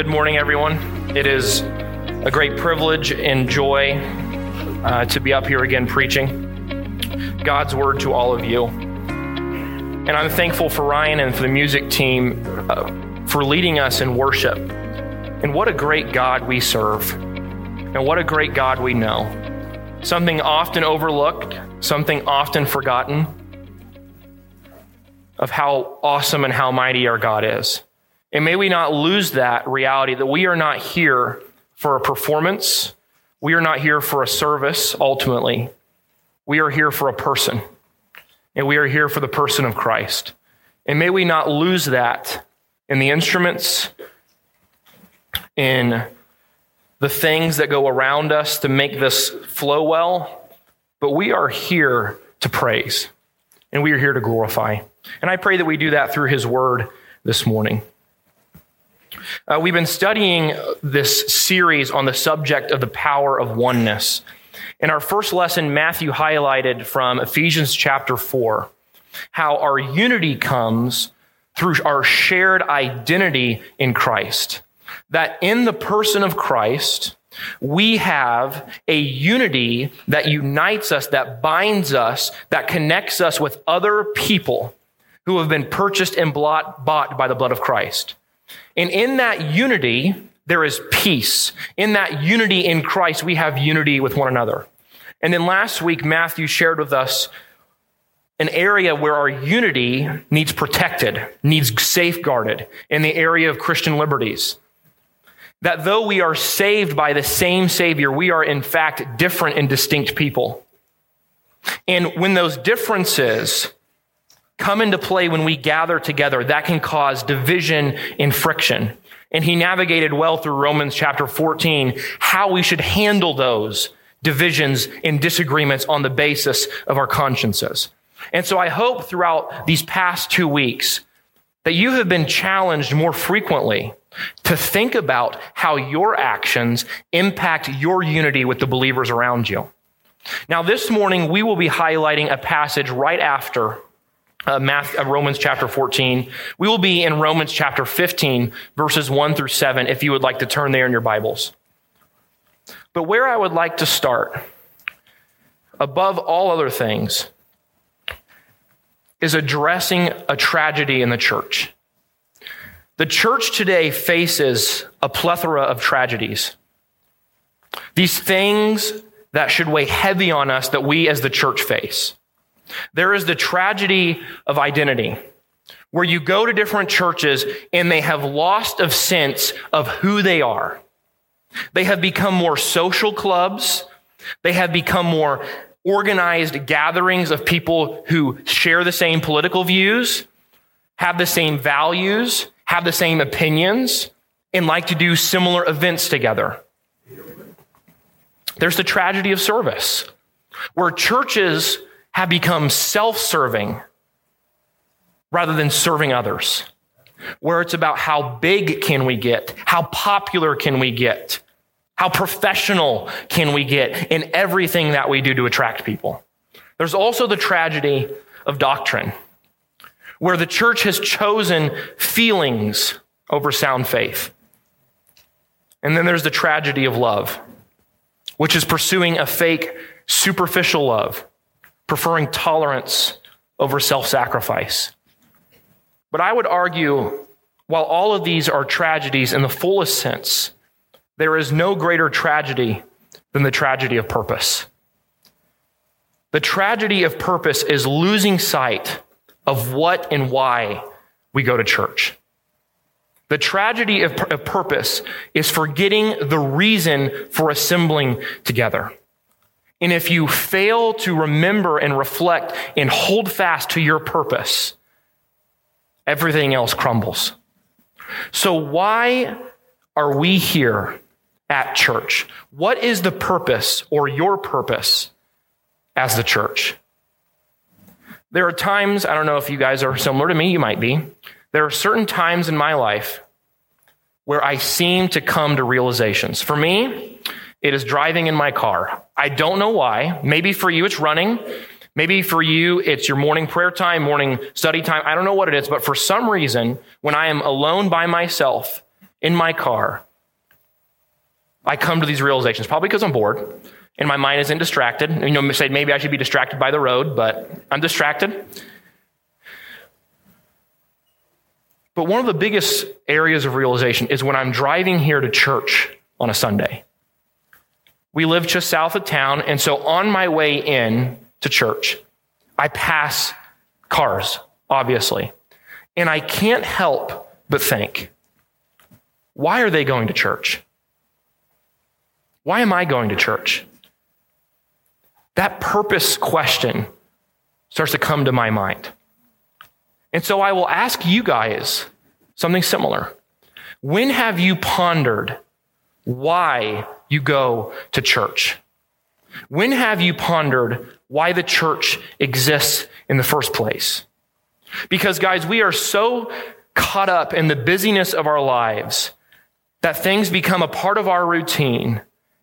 good morning, everyone. It is a great privilege and joy uh, to be up here again preaching God's word to all of you. And I'm thankful for Ryan and for the music team uh, for leading us in worship. And what a great God we serve, and what a great God we know. Something often overlooked, something often forgotten of how awesome and how mighty our God is. And may we not lose that reality that we are not here for a performance. We are not here for a service, ultimately. We are here for a person. And we are here for the person of Christ. And may we not lose that in the instruments, in the things that go around us to make this flow well. But we are here to praise. And we are here to glorify. And I pray that we do that through his word this morning. Uh, we've been studying this series on the subject of the power of oneness. In our first lesson, Matthew highlighted from Ephesians chapter 4 how our unity comes through our shared identity in Christ. That in the person of Christ, we have a unity that unites us, that binds us, that connects us with other people who have been purchased and bought by the blood of Christ. And in that unity, there is peace. In that unity in Christ, we have unity with one another. And then last week, Matthew shared with us an area where our unity needs protected, needs safeguarded in the area of Christian liberties. That though we are saved by the same Savior, we are in fact different and distinct people. And when those differences come into play when we gather together, that can cause division and friction. And he navigated well through Romans chapter 14 how we should handle those divisions and disagreements on the basis of our consciences. And so I hope throughout these past two weeks that you have been challenged more frequently to think about how your actions impact your unity with the believers around you. Now, this morning, we will be highlighting a passage right after uh, Math, uh, Romans chapter 14. We will be in Romans chapter 15, verses 1 through 7, if you would like to turn there in your Bibles. But where I would like to start, above all other things, is addressing a tragedy in the church. The church today faces a plethora of tragedies. These things that should weigh heavy on us that we as the church face. There is the tragedy of identity, where you go to different churches and they have lost of sense of who they are. They have become more social clubs. They have become more organized gatherings of people who share the same political views, have the same values, have the same opinions, and like to do similar events together. There's the tragedy of service, where churches have become self serving rather than serving others, where it's about how big can we get, how popular can we get, how professional can we get in everything that we do to attract people. There's also the tragedy of doctrine, where the church has chosen feelings over sound faith. And then there's the tragedy of love, which is pursuing a fake, superficial love preferring tolerance over self sacrifice. But I would argue, while all of these are tragedies in the fullest sense, there is no greater tragedy than the tragedy of purpose. The tragedy of purpose is losing sight of what and why we go to church. The tragedy of, purpose is forgetting the reason for assembling together. And if you fail to remember and reflect and hold fast to your purpose, everything else crumbles. So, why are we here at church? What is the purpose or your purpose as the church? There are times, I don't know if you guys are similar to me, you might be. There are certain times in my life where I seem to come to realizations. For me, it is driving in my car. I don't know why. Maybe for you, it's running. Maybe for you, it's your morning prayer time, morning study time. I don't know what it is, but for some reason, when I am alone by myself in my car, I come to these realizations, probably because I'm bored and my mind isn't distracted. You know, say maybe I should be distracted by the road, but I'm distracted. But one of the biggest areas of realization is when I'm driving here to church on a Sunday. We live just south of town, and so on my way in to church, I pass cars, obviously. And I can't help but think, why are they going to church? Why am I going to church? That purpose question starts to come to my mind. And so I will ask you guys something similar. When have you pondered why you go to church? When have you pondered why the church exists in the first place? Because, guys, we are so caught up in the busyness of our lives that things become a part of our routine,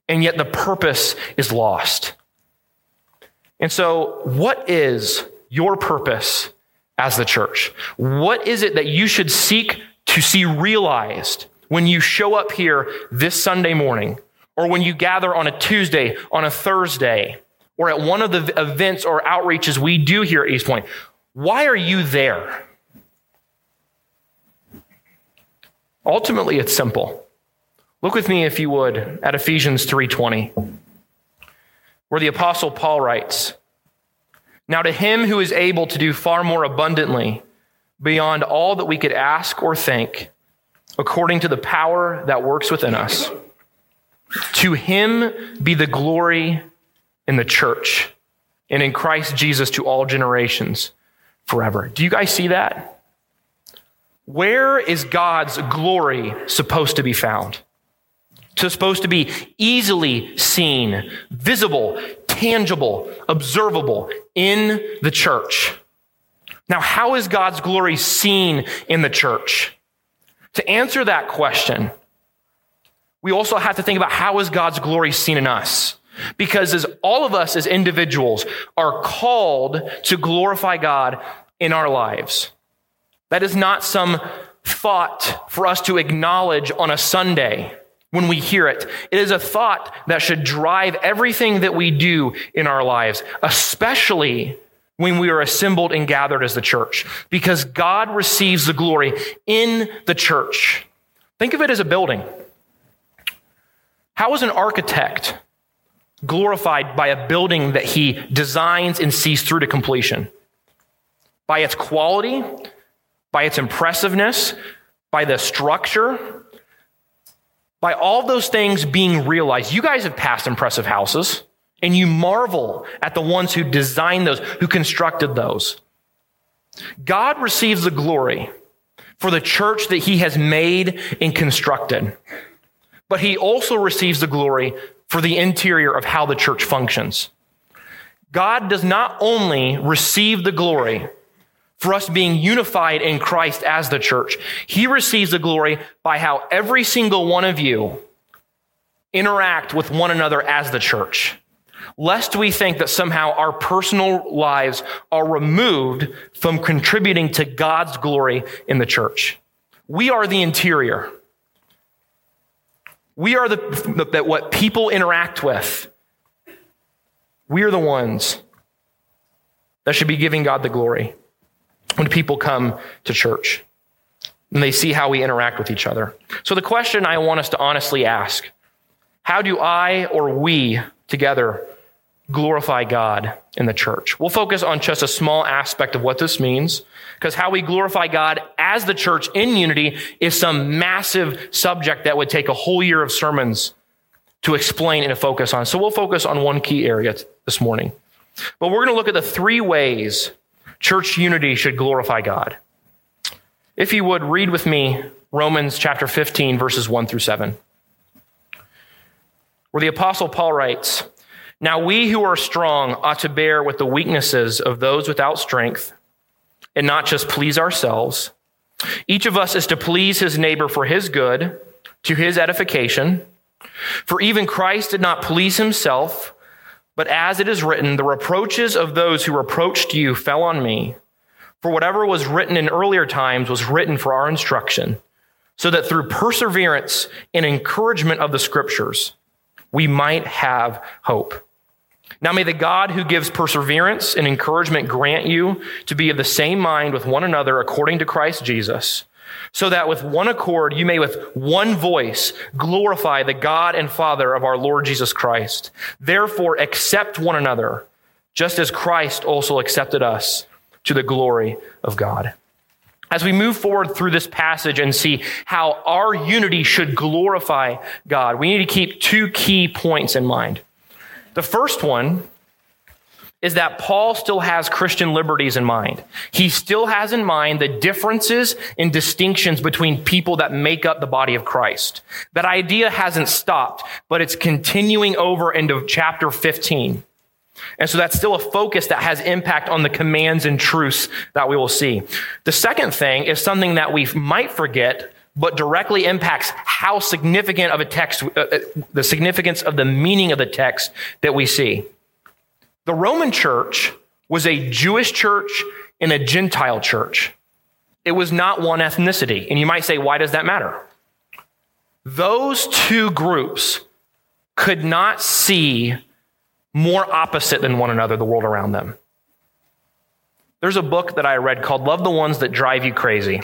and yet the purpose is lost. And so, what is your purpose as the church? What is it that you should seek to see realized when you show up here this Sunday morning, or when you gather on a Tuesday, on a Thursday, or at one of the events or outreaches we do here at East Point? Why are you there? Ultimately, it's simple. Look with me, if you would, at Ephesians 3:20, where the apostle Paul writes, Now to him who is able to do far more abundantly beyond all that we could ask or think, according to the power that works within us, to him be the glory in the church and in Christ Jesus to all generations forever. Do you guys see that? Where is God's glory supposed to be found? It's supposed to be easily seen, visible, tangible, observable in the church. Now, how is God's glory seen in the church? To answer that question, we also have to think about how is God's glory seen in us? Because as all of us as individuals are called to glorify God in our lives. That is not some thought for us to acknowledge on a Sunday when we hear it. It is a thought that should drive everything that we do in our lives, especially when we are assembled and gathered as the church, because God receives the glory in the church. Think of it as a building. How is an architect glorified by a building that he designs and sees through to completion? By its quality, by its impressiveness, by the structure, by all those things being realized. You guys have passed impressive houses and you marvel at the ones who designed those, who constructed those. God receives the glory for the church that he has made and constructed but he also receives the glory for the interior of how the church functions. God does not only receive the glory for us being unified in Christ as the church, he receives the glory by how every single one of you interact with one another as the church. Lest we think that somehow our personal lives are removed from contributing to God's glory in the church. We are the interior. We are the, that what people interact with. We are the ones that should be giving God the glory when people come to church and they see how we interact with each other. So the question I want us to honestly ask, how do I or we together glorify God in the church. We'll focus on just a small aspect of what this means, because how we glorify God as the church in unity is some massive subject that would take a whole year of sermons to explain and to focus on. So we'll focus on one key area this morning. But we're going to look at the three ways church unity should glorify God. If you would read with me Romans chapter 15, verses 1 through 7, where the apostle Paul writes, now we who are strong ought to bear with the weaknesses of those without strength and not just please ourselves. Each of us is to please his neighbor for his good, to his edification. For even Christ did not please himself, but as it is written, the reproaches of those who reproached you fell on me. For whatever was written in earlier times was written for our instruction so that through perseverance and encouragement of the scriptures, we might have hope. Now may the God who gives perseverance and encouragement grant you to be of the same mind with one another according to Christ Jesus, so that with one accord you may with one voice glorify the God and Father of our Lord Jesus Christ. Therefore accept one another, just as Christ also accepted us to the glory of God. As we move forward through this passage and see how our unity should glorify God, we need to keep two key points in mind. The first one is that Paul still has Christian liberties in mind. He still has in mind the differences and distinctions between people that make up the body of Christ. That idea hasn't stopped, but it's continuing over into chapter 15. And so that's still a focus that has impact on the commands and truths that we will see. The second thing is something that we might forget, but directly impacts how significant of a text, uh, uh, the significance of the meaning of the text that we see. The Roman church was a Jewish church and a Gentile church. It was not one ethnicity. And you might say, why does that matter? Those two groups could not see more opposite than one another, the world around them. There's a book that I read called Love the Ones That Drive You Crazy.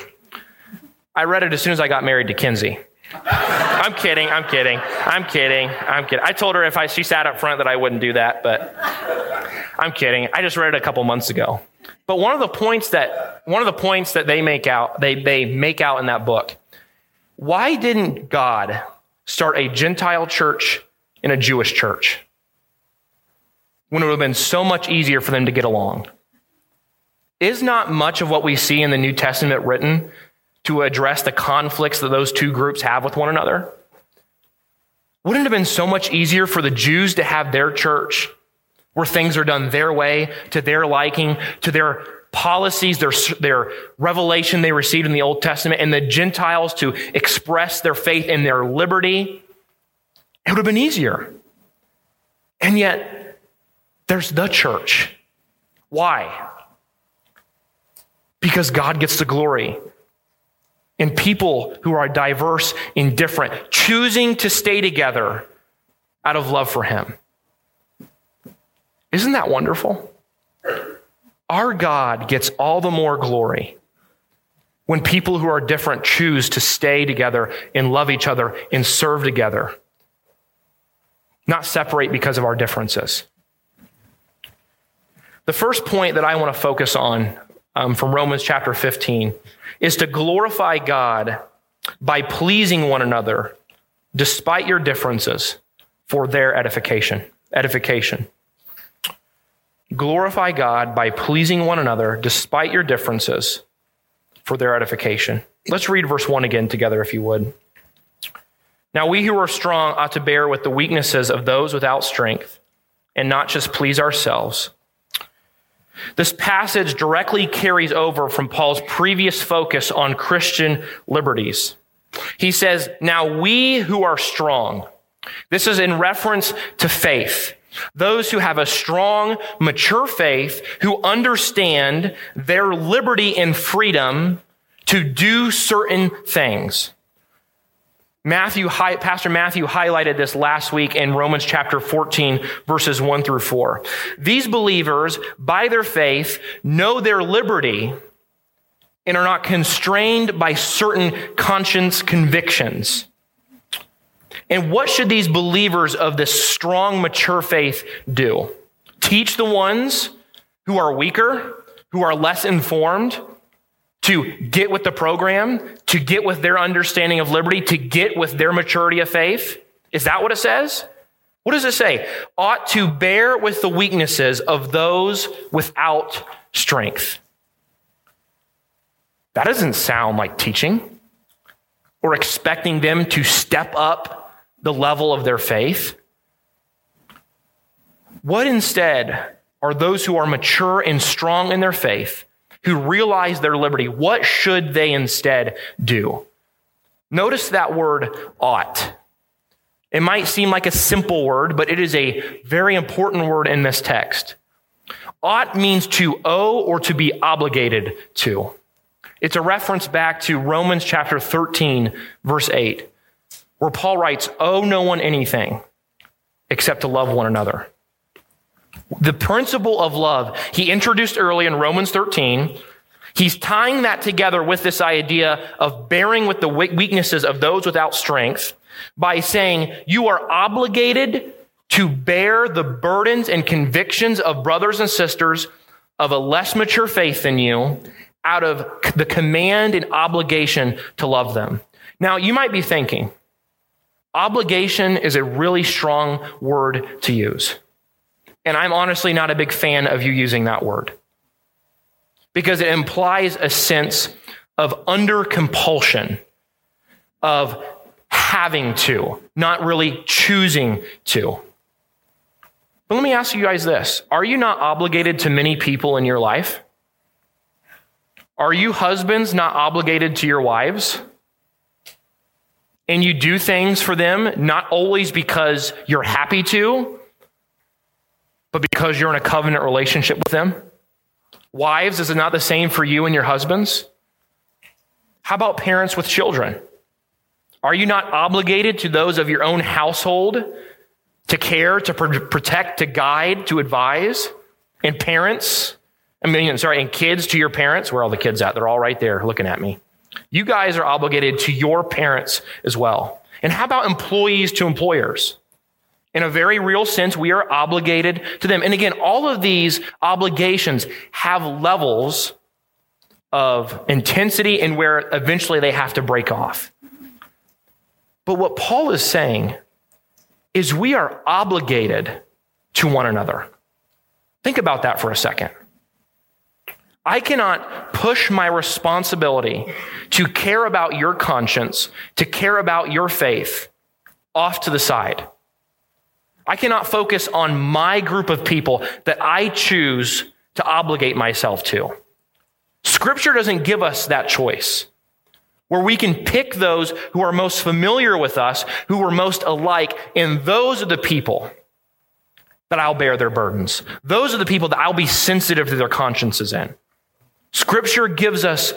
I read it as soon as I got married to Kinsey. I'm kidding. I'm kidding. I'm kidding. I'm kidding. I told her if I, she sat up front that I wouldn't do that, but I'm kidding. I just read it a couple months ago. But one of the points that one of the points that they make out they they make out in that book. Why didn't God start a Gentile church in a Jewish church? When it would have been so much easier for them to get along. Is not much of what we see in the New Testament written to address the conflicts that those two groups have with one another? Wouldn't it have been so much easier for the Jews to have their church where things are done their way, to their liking, to their policies, their, their revelation they received in the Old Testament, and the Gentiles to express their faith in their liberty? It would have been easier. And yet, there's the church. Why? Because God gets the glory and people who are diverse and different, choosing to stay together out of love for Him. Isn't that wonderful? Our God gets all the more glory when people who are different choose to stay together and love each other and serve together, not separate because of our differences. The first point that I want to focus on um, from Romans chapter 15 is to glorify God by pleasing one another despite your differences for their edification. Edification. Glorify God by pleasing one another despite your differences for their edification. Let's read verse 1 again together, if you would. Now, we who are strong ought to bear with the weaknesses of those without strength and not just please ourselves. This passage directly carries over from Paul's previous focus on Christian liberties. He says, Now we who are strong, this is in reference to faith. Those who have a strong, mature faith, who understand their liberty and freedom to do certain things. Matthew, Pastor Matthew highlighted this last week in Romans chapter 14, verses 1 through 4. These believers, by their faith, know their liberty and are not constrained by certain conscience convictions. And what should these believers of this strong, mature faith do? Teach the ones who are weaker, who are less informed, to get with the program, to get with their understanding of liberty, to get with their maturity of faith? Is that what it says? What does it say? Ought to bear with the weaknesses of those without strength. That doesn't sound like teaching or expecting them to step up the level of their faith. What instead are those who are mature and strong in their faith who realize their liberty, what should they instead do? Notice that word ought. It might seem like a simple word, but it is a very important word in this text. Ought means to owe or to be obligated to. It's a reference back to Romans chapter 13, verse 8, where Paul writes, Owe no one anything except to love one another. The principle of love he introduced early in Romans 13. He's tying that together with this idea of bearing with the weaknesses of those without strength by saying you are obligated to bear the burdens and convictions of brothers and sisters of a less mature faith than you out of the command and obligation to love them. Now, you might be thinking, obligation is a really strong word to use. And I'm honestly not a big fan of you using that word because it implies a sense of under compulsion, of having to, not really choosing to. But let me ask you guys this Are you not obligated to many people in your life? Are you husbands not obligated to your wives? And you do things for them not always because you're happy to, but because you're in a covenant relationship with them? Wives, is it not the same for you and your husbands? How about parents with children? Are you not obligated to those of your own household to care, to protect, to guide, to advise? And parents, I mean, sorry, and kids to your parents, where are all the kids at? They're all right there looking at me. You guys are obligated to your parents as well. And how about employees to employers? In a very real sense, we are obligated to them. And again, all of these obligations have levels of intensity and where eventually they have to break off. But what Paul is saying is we are obligated to one another. Think about that for a second. I cannot push my responsibility to care about your conscience, to care about your faith off to the side. I cannot focus on my group of people that I choose to obligate myself to. Scripture doesn't give us that choice where we can pick those who are most familiar with us, who are most alike, and those are the people that I'll bear their burdens. Those are the people that I'll be sensitive to their consciences in. Scripture gives us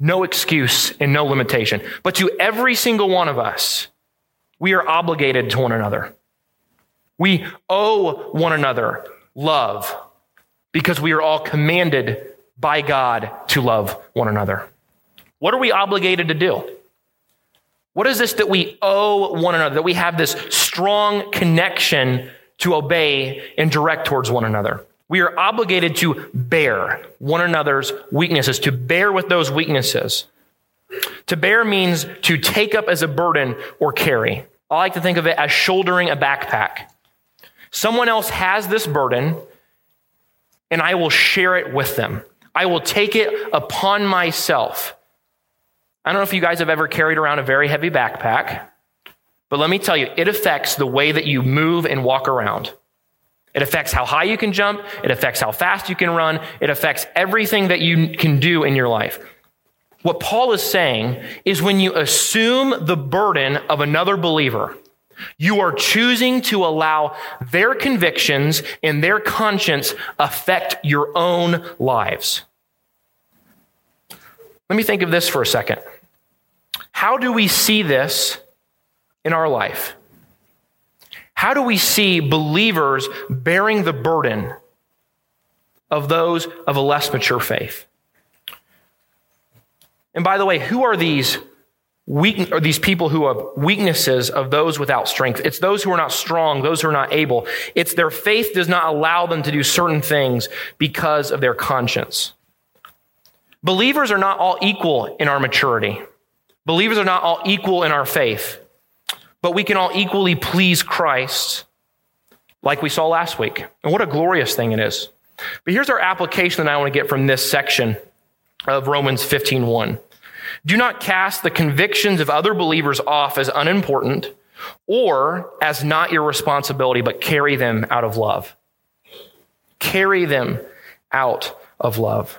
no excuse and no limitation. But to every single one of us, we are obligated to one another. We owe one another love because we are all commanded by God to love one another. What are we obligated to do? What is this that we owe one another, that we have this strong connection to obey and direct towards one another? We are obligated to bear one another's weaknesses, to bear with those weaknesses. To bear means to take up as a burden or carry. I like to think of it as shouldering a backpack. Someone else has this burden, and I will share it with them. I will take it upon myself. I don't know if you guys have ever carried around a very heavy backpack, but let me tell you, it affects the way that you move and walk around. It affects how high you can jump. It affects how fast you can run. It affects everything that you can do in your life. What Paul is saying is when you assume the burden of another believer, you are choosing to allow their convictions and their conscience affect your own lives. Let me think of this for a second. How do we see this in our life? How do we see believers bearing the burden of those of a less mature faith? And by the way, who are these weak, or these people who have weaknesses of those without strength? It's those who are not strong, those who are not able. It's their faith does not allow them to do certain things because of their conscience. Believers are not all equal in our maturity. Believers are not all equal in our faith but we can all equally please Christ like we saw last week. And what a glorious thing it is. But here's our application that I want to get from this section of Romans 15:1. Do not cast the convictions of other believers off as unimportant or as not your responsibility, but carry them out of love. Carry them out of love.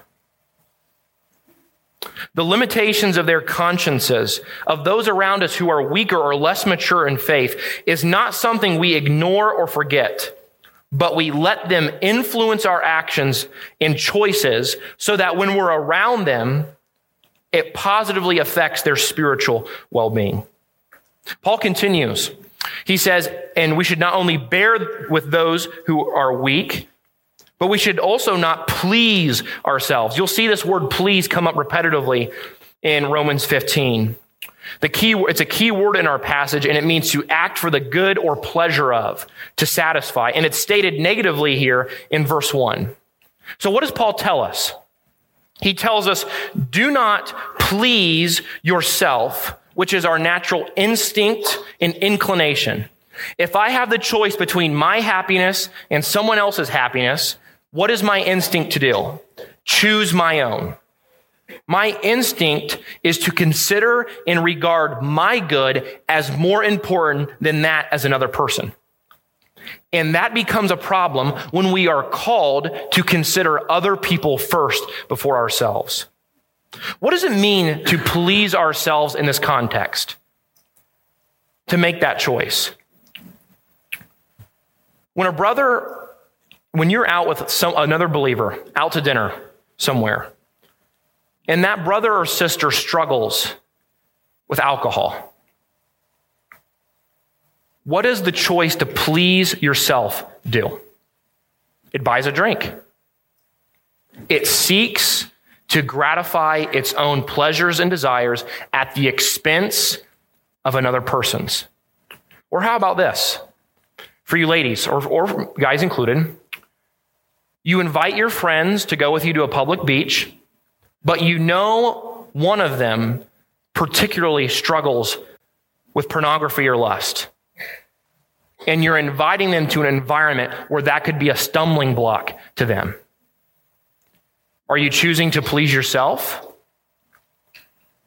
The limitations of their consciences, of those around us who are weaker or less mature in faith, is not something we ignore or forget, but we let them influence our actions and choices so that when we're around them, it positively affects their spiritual well being. Paul continues. He says, and we should not only bear with those who are weak, but we should also not please ourselves. You'll see this word please come up repetitively in Romans 15. The key, it's a key word in our passage, and it means to act for the good or pleasure of, to satisfy. And it's stated negatively here in verse 1. So, what does Paul tell us? He tells us, do not please yourself, which is our natural instinct and inclination. If I have the choice between my happiness and someone else's happiness, what is my instinct to do? Choose my own. My instinct is to consider and regard my good as more important than that as another person. And that becomes a problem when we are called to consider other people first before ourselves. What does it mean to please ourselves in this context? To make that choice. When a brother, when you're out with some, another believer, out to dinner somewhere, and that brother or sister struggles with alcohol, what does the choice to please yourself do? It buys a drink. It seeks to gratify its own pleasures and desires at the expense of another person's. Or how about this? For you ladies, or, or guys included, you invite your friends to go with you to a public beach, but you know one of them particularly struggles with pornography or lust and you're inviting them to an environment where that could be a stumbling block to them. Are you choosing to please yourself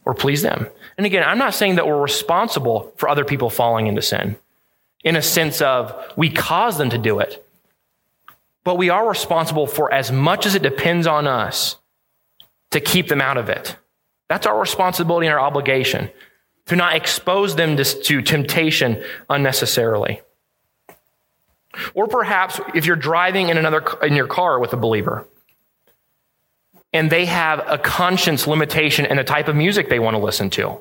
or please them? And again, I'm not saying that we're responsible for other people falling into sin in a sense of we cause them to do it, but we are responsible for as much as it depends on us to keep them out of it. That's our responsibility and our obligation to not expose them to, temptation unnecessarily. Or perhaps if you're driving in another in your car with a believer and they have a conscience limitation in the type of music they want to listen to.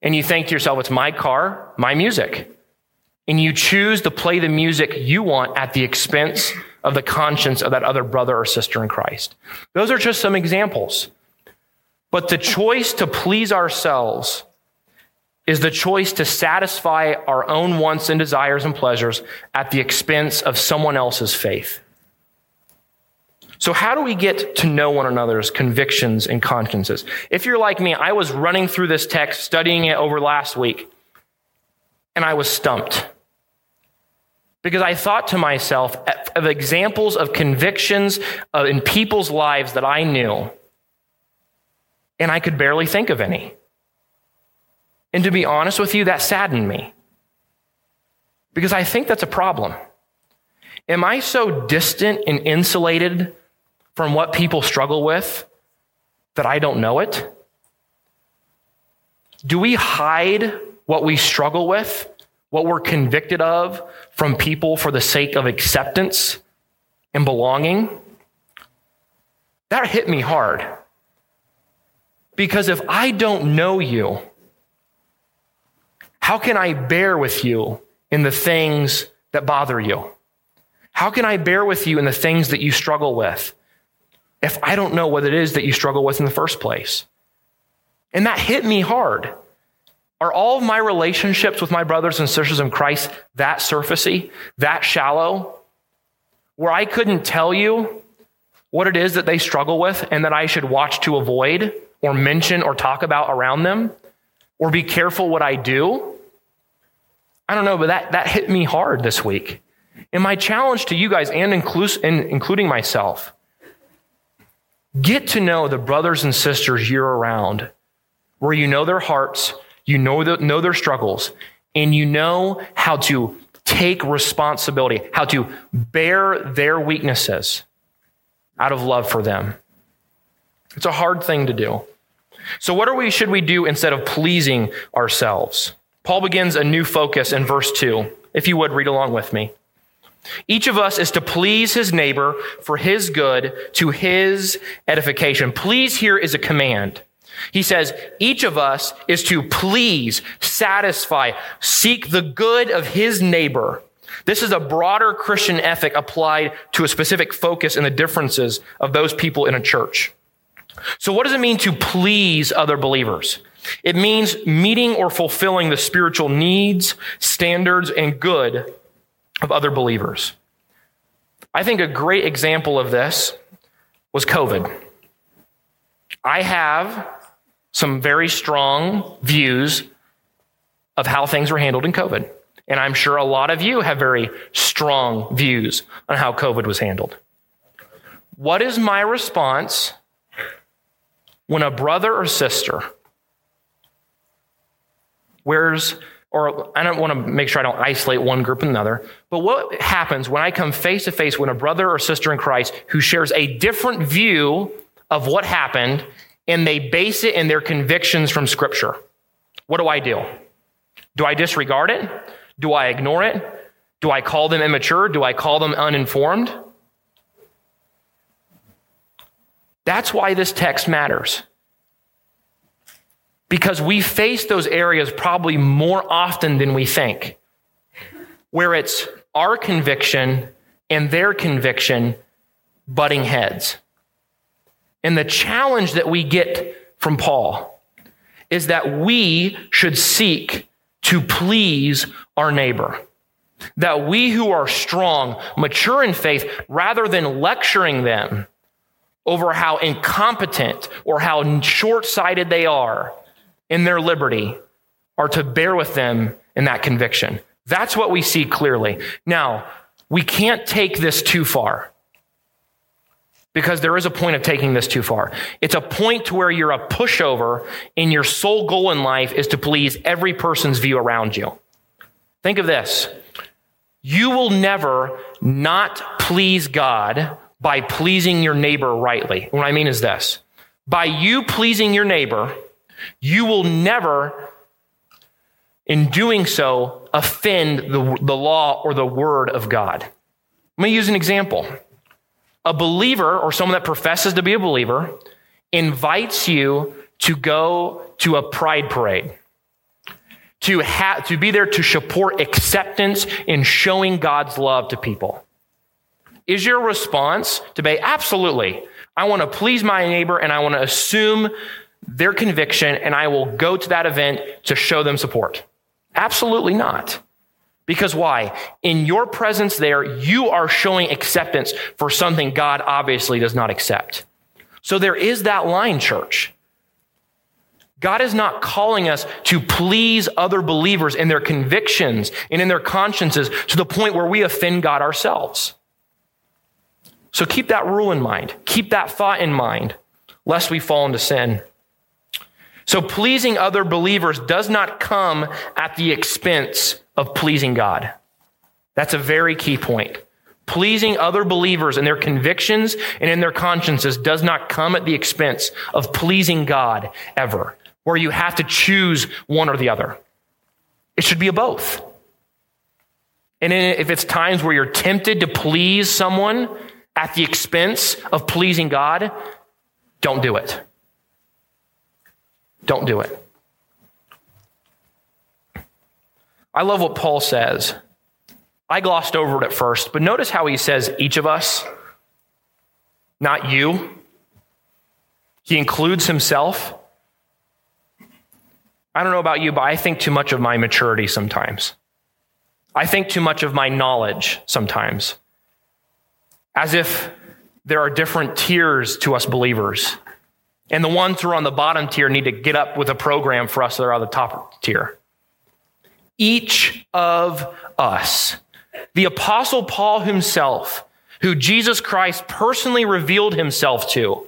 And you think to yourself, it's my car, my music. And you choose to play the music you want at the expense of the conscience of that other brother or sister in Christ. Those are just some examples. But the choice to please ourselves is the choice to satisfy our own wants and desires and pleasures at the expense of someone else's faith. So, how do we get to know one another's convictions and consciences? If you're like me, I was running through this text, studying it over last week, and I was stumped. Because I thought to myself of examples of convictions uh, in people's lives that I knew, and I could barely think of any. And to be honest with you, that saddened me. Because I think that's a problem. Am I so distant and insulated from what people struggle with that I don't know it? Do we hide what we struggle with, what we're convicted of from people for the sake of acceptance and belonging? That hit me hard. Because if I don't know you, how can I bear with you in the things that bother you? How can I bear with you in the things that you struggle with if I don't know what it is that you struggle with in the first place? And that hit me hard. Are all of my relationships with my brothers and sisters in Christ that surfacey, that shallow, where I couldn't tell you what it is that they struggle with and that I should watch to avoid or mention or talk about around them? Or be careful what I do? I don't know, but that, that hit me hard this week. And my challenge to you guys, and, inclus- and including myself, get to know the brothers and sisters year around, where you know their hearts, you know, the, know their struggles, and you know how to take responsibility, how to bear their weaknesses out of love for them. It's a hard thing to do. So, what are we, should we do instead of pleasing ourselves? Paul begins a new focus in verse 2. If you would read along with me. Each of us is to please his neighbor for his good to his edification. Please here is a command. He says, each of us is to please, satisfy, seek the good of his neighbor. This is a broader Christian ethic applied to a specific focus in the differences of those people in a church. So what does it mean to please other believers? It means meeting or fulfilling the spiritual needs, standards, and good of other believers. I think a great example of this was COVID. I have some very strong views of how things were handled in COVID. And I'm sure a lot of you have very strong views on how COVID was handled. What is my response when a brother or sister wears or I don't want to make sure I don't isolate one group and another, but what happens when I come face to face with a brother or sister in Christ who shares a different view of what happened and they base it in their convictions from Scripture? What do I do? Do I disregard it? Do I ignore it? Do I call them immature? Do I call them uninformed? That's why this text matters because we face those areas probably more often than we think, where it's our conviction and their conviction butting heads. And the challenge that we get from Paul is that we should seek to please our neighbor. That we who are strong, mature in faith, rather than lecturing them over how incompetent or how short sighted they are, in their liberty are to bear with them in that conviction. That's what we see clearly. Now, we can't take this too far because there is a point of taking this too far. It's a point to where you're a pushover and your sole goal in life is to please every person's view around you. Think of this. You will never not please God by pleasing your neighbor rightly. What I mean is this. By you pleasing your neighbor, you will never, in doing so, offend the, the law or the word of God. Let me use an example. A believer or someone that professes to be a believer invites you to go to a pride parade to have to be there to support acceptance in showing God's love to people. Is your response to be absolutely? I want to please my neighbor and I want to assume their conviction and I will go to that event to show them support. Absolutely not. Because why? In your presence there, you are showing acceptance for something God obviously does not accept. So there is that line, church. God is not calling us to please other believers in their convictions and in their consciences to the point where we offend God ourselves. So keep that rule in mind. Keep that thought in mind, lest we fall into sin. So pleasing other believers does not come at the expense of pleasing God. That's a very key point. Pleasing other believers in their convictions and in their consciences does not come at the expense of pleasing God ever, where you have to choose one or the other. It should be a both. And if it's times where you're tempted to please someone at the expense of pleasing God, don't do it. Don't do it. I love what Paul says. I glossed over it at first, but notice how he says each of us, not you. He includes himself. I don't know about you, but I think too much of my maturity sometimes. I think too much of my knowledge sometimes. As if there are different tiers to us believers. And the ones who are on the bottom tier need to get up with a program for us that are on the top tier. Each of us, the Apostle Paul himself, who Jesus Christ personally revealed himself to,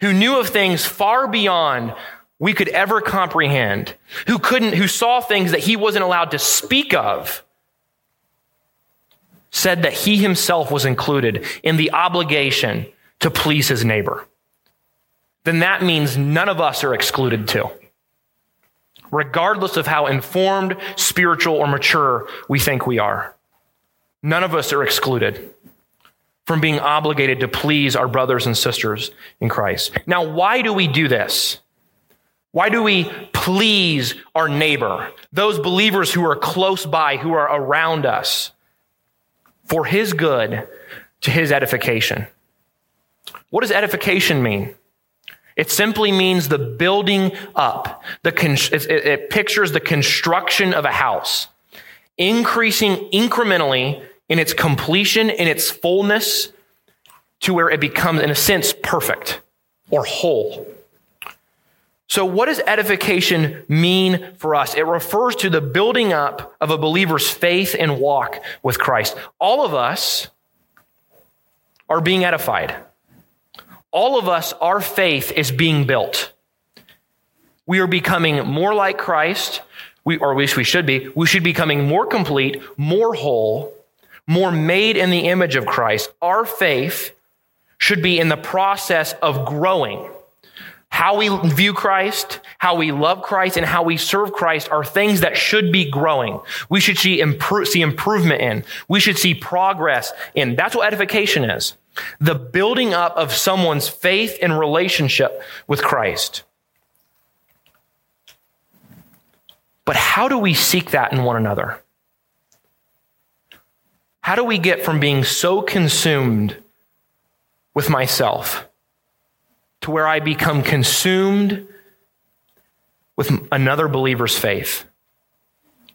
who knew of things far beyond we could ever comprehend, who couldn't, who saw things that he wasn't allowed to speak of, said that he himself was included in the obligation to please his neighbor then that means none of us are excluded too. Regardless of how informed, spiritual, or mature we think we are. None of us are excluded from being obligated to please our brothers and sisters in Christ. Now, why do we do this? Why do we please our neighbor, those believers who are close by, who are around us, for his good, to his edification? What does edification mean? It simply means the building up. The con- it, it pictures the construction of a house, increasing incrementally in its completion, in its fullness, to where it becomes, in a sense, perfect or whole. So, what does edification mean for us? It refers to the building up of a believer's faith and walk with Christ. All of us are being edified. All of us, our faith is being built. We are becoming more like Christ, we, or at least we should be. We should be becoming more complete, more whole, more made in the image of Christ. Our faith should be in the process of growing. How we view Christ, how we love Christ, and how we serve Christ are things that should be growing. We should see, see improvement in. We should see progress in. That's what edification is. The building up of someone's faith and relationship with Christ. But how do we seek that in one another? How do we get from being so consumed with myself to where I become consumed with another believer's faith?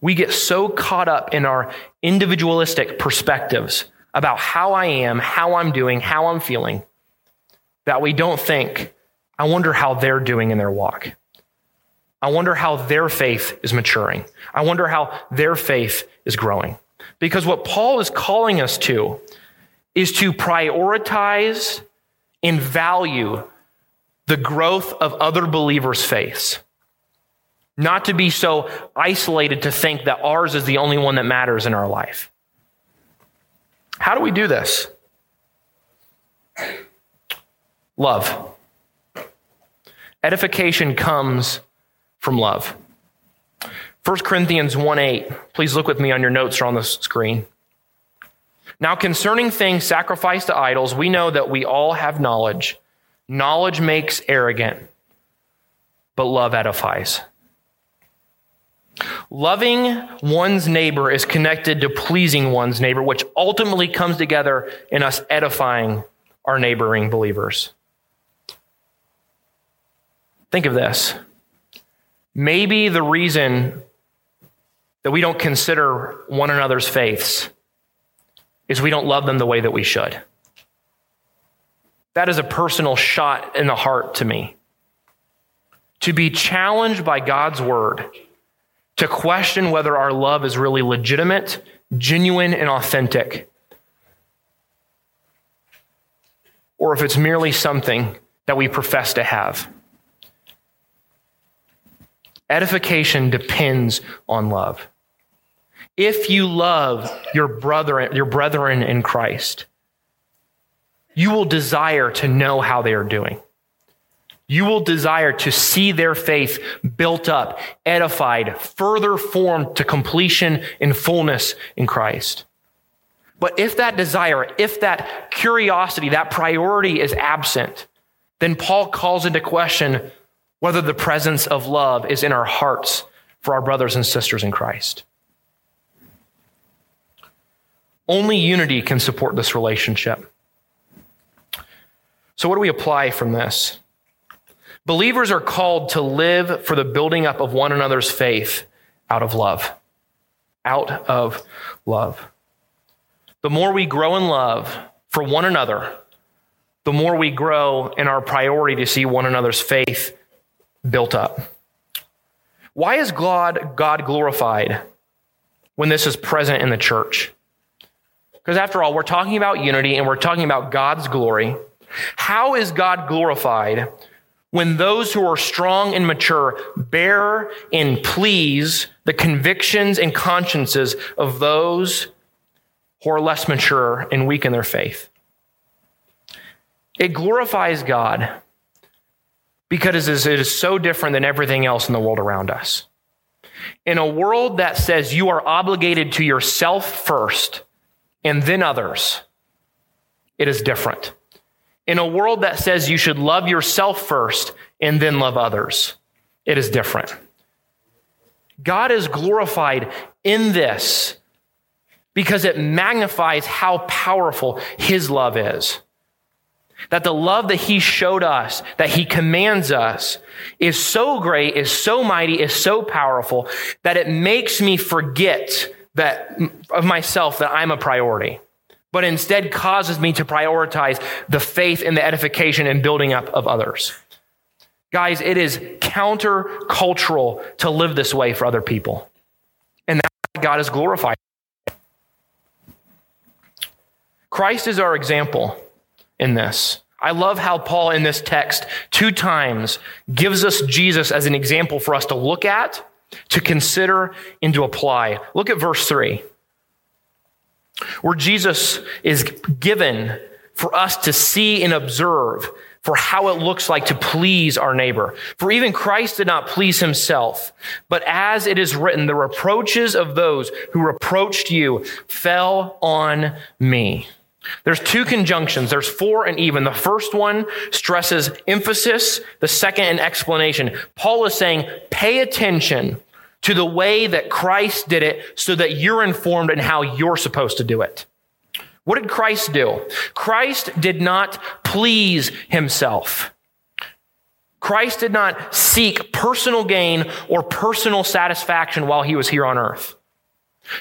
We get so caught up in our individualistic perspectives about how I am, how I'm doing, how I'm feeling, that we don't think, I wonder how they're doing in their walk. I wonder how their faith is maturing. I wonder how their faith is growing. Because what Paul is calling us to is to prioritize and value the growth of other believers' faiths. Not to be so isolated to think that ours is the only one that matters in our life. How do we do this? Love. Edification comes from love. 1 Corinthians 1 8. Please look with me on your notes or on the screen. Now, concerning things sacrificed to idols, we know that we all have knowledge. Knowledge makes arrogant, but love edifies. Loving one's neighbor is connected to pleasing one's neighbor, which ultimately comes together in us edifying our neighboring believers. Think of this. Maybe the reason that we don't consider one another's faiths is we don't love them the way that we should. That is a personal shot in the heart to me. To be challenged by God's word, to question whether our love is really legitimate, genuine, and authentic, or if it's merely something that we profess to have. Edification depends on love. If you love your brother, your brethren in Christ, you will desire to know how they are doing. You will desire to see their faith built up, edified, further formed to completion and fullness in Christ. But if that desire, if that curiosity, that priority is absent, then Paul calls into question whether the presence of love is in our hearts for our brothers and sisters in Christ. Only unity can support this relationship. So, what do we apply from this? Believers are called to live for the building up of one another's faith out of love. Out of love. The more we grow in love for one another, the more we grow in our priority to see one another's faith built up. Why is God, God glorified when this is present in the church? Because after all, we're talking about unity and we're talking about God's glory. How is God glorified when those who are strong and mature bear and please the convictions and consciences of those who are less mature and weak in their faith? It glorifies God because it is so different than everything else in the world around us. In a world that says you are obligated to yourself first and then others, it is different. In a world that says you should love yourself first and then love others, it is different. God is glorified in this because it magnifies how powerful his love is. That the love that he showed us, that he commands us, is so great, is so mighty, is so powerful that it makes me forget that of myself that I'm a priority, but instead causes me to prioritize the faith and the edification and building up of others. Guys, it is countercultural to live this way for other people. And that's why God is glorified. Christ is our example in this. I love how Paul in this text two times gives us Jesus as an example for us to look at, to consider, and to apply. Look at verse 3, where Jesus is given for us to see and observe for how it looks like to please our neighbor. For even Christ did not please himself, but as it is written, the reproaches of those who reproached you fell on me. There's two conjunctions. There's for and even. The first one stresses emphasis. The second, an explanation. Paul is saying, pay attention to the way that Christ did it so that you're informed in how you're supposed to do it. What did Christ do? Christ did not please himself. Christ did not seek personal gain or personal satisfaction while he was here on earth.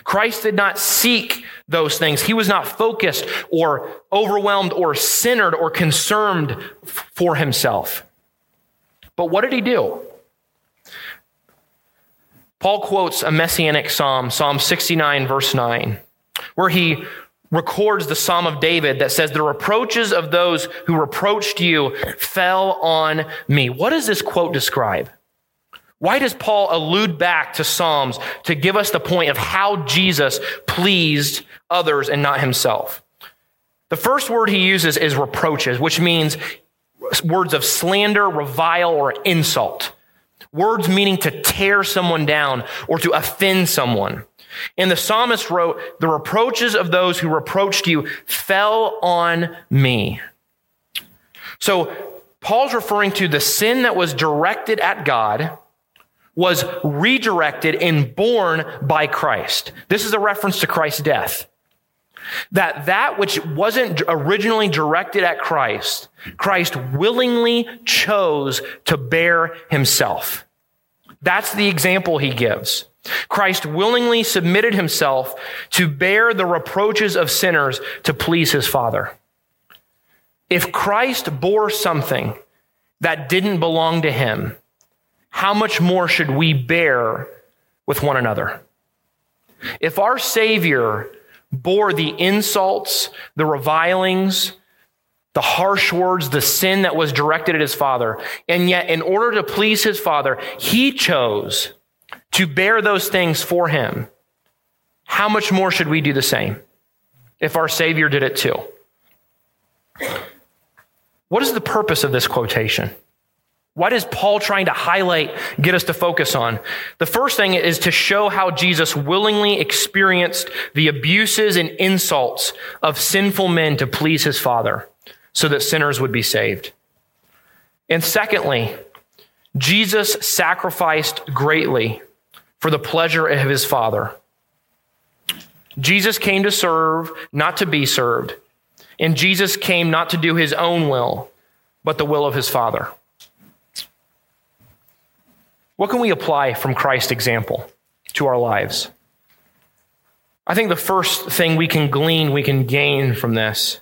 Christ did not seek those things. He was not focused or overwhelmed or centered or concerned for himself. But what did he do? Paul quotes a messianic psalm, Psalm 69, verse 9, where he records the Psalm of David that says, The reproaches of those who reproached you fell on me. What does this quote describe? Why does Paul allude back to Psalms to give us the point of how Jesus pleased others and not himself? The first word he uses is reproaches, which means words of slander, revile, or insult. Words meaning to tear someone down or to offend someone. And the psalmist wrote, The reproaches of those who reproached you fell on me. So Paul's referring to the sin that was directed at God was redirected and borne by Christ. This is a reference to Christ's death. That that which wasn't originally directed at Christ, Christ willingly chose to bear himself. That's the example he gives. Christ willingly submitted himself to bear the reproaches of sinners to please his Father. If Christ bore something that didn't belong to him, how much more should we bear with one another? If our Savior bore the insults, the revilings, the harsh words, the sin that was directed at his Father, and yet in order to please his Father, he chose to bear those things for him, how much more should we do the same if our Savior did it too? What is the purpose of this quotation? What is Paul trying to highlight, get us to focus on? The first thing is to show how Jesus willingly experienced the abuses and insults of sinful men to please his Father so that sinners would be saved. And secondly, Jesus sacrificed greatly for the pleasure of his Father. Jesus came to serve, not to be served. And Jesus came not to do his own will, but the will of his Father. What can we apply from Christ's example to our lives? I think the first thing we can glean, we can gain from this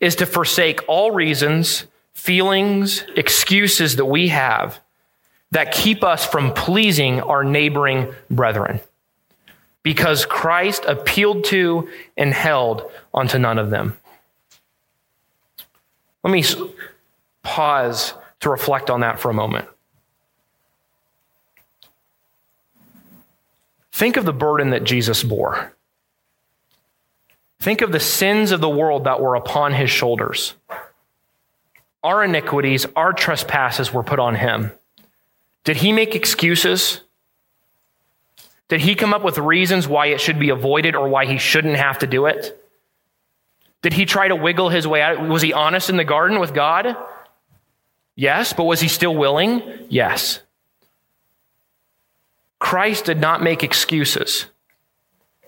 is to forsake all reasons, feelings, excuses that we have that keep us from pleasing our neighboring brethren because Christ appealed to and held onto none of them. Let me pause to reflect on that for a moment. Think of the burden that Jesus bore. Think of the sins of the world that were upon his shoulders. Our iniquities, our trespasses were put on him. Did he make excuses? Did he come up with reasons why it should be avoided or why he shouldn't have to do it? Did he try to wiggle his way out? Was he honest in the garden with God? Yes, but was he still willing? Yes. Christ did not make excuses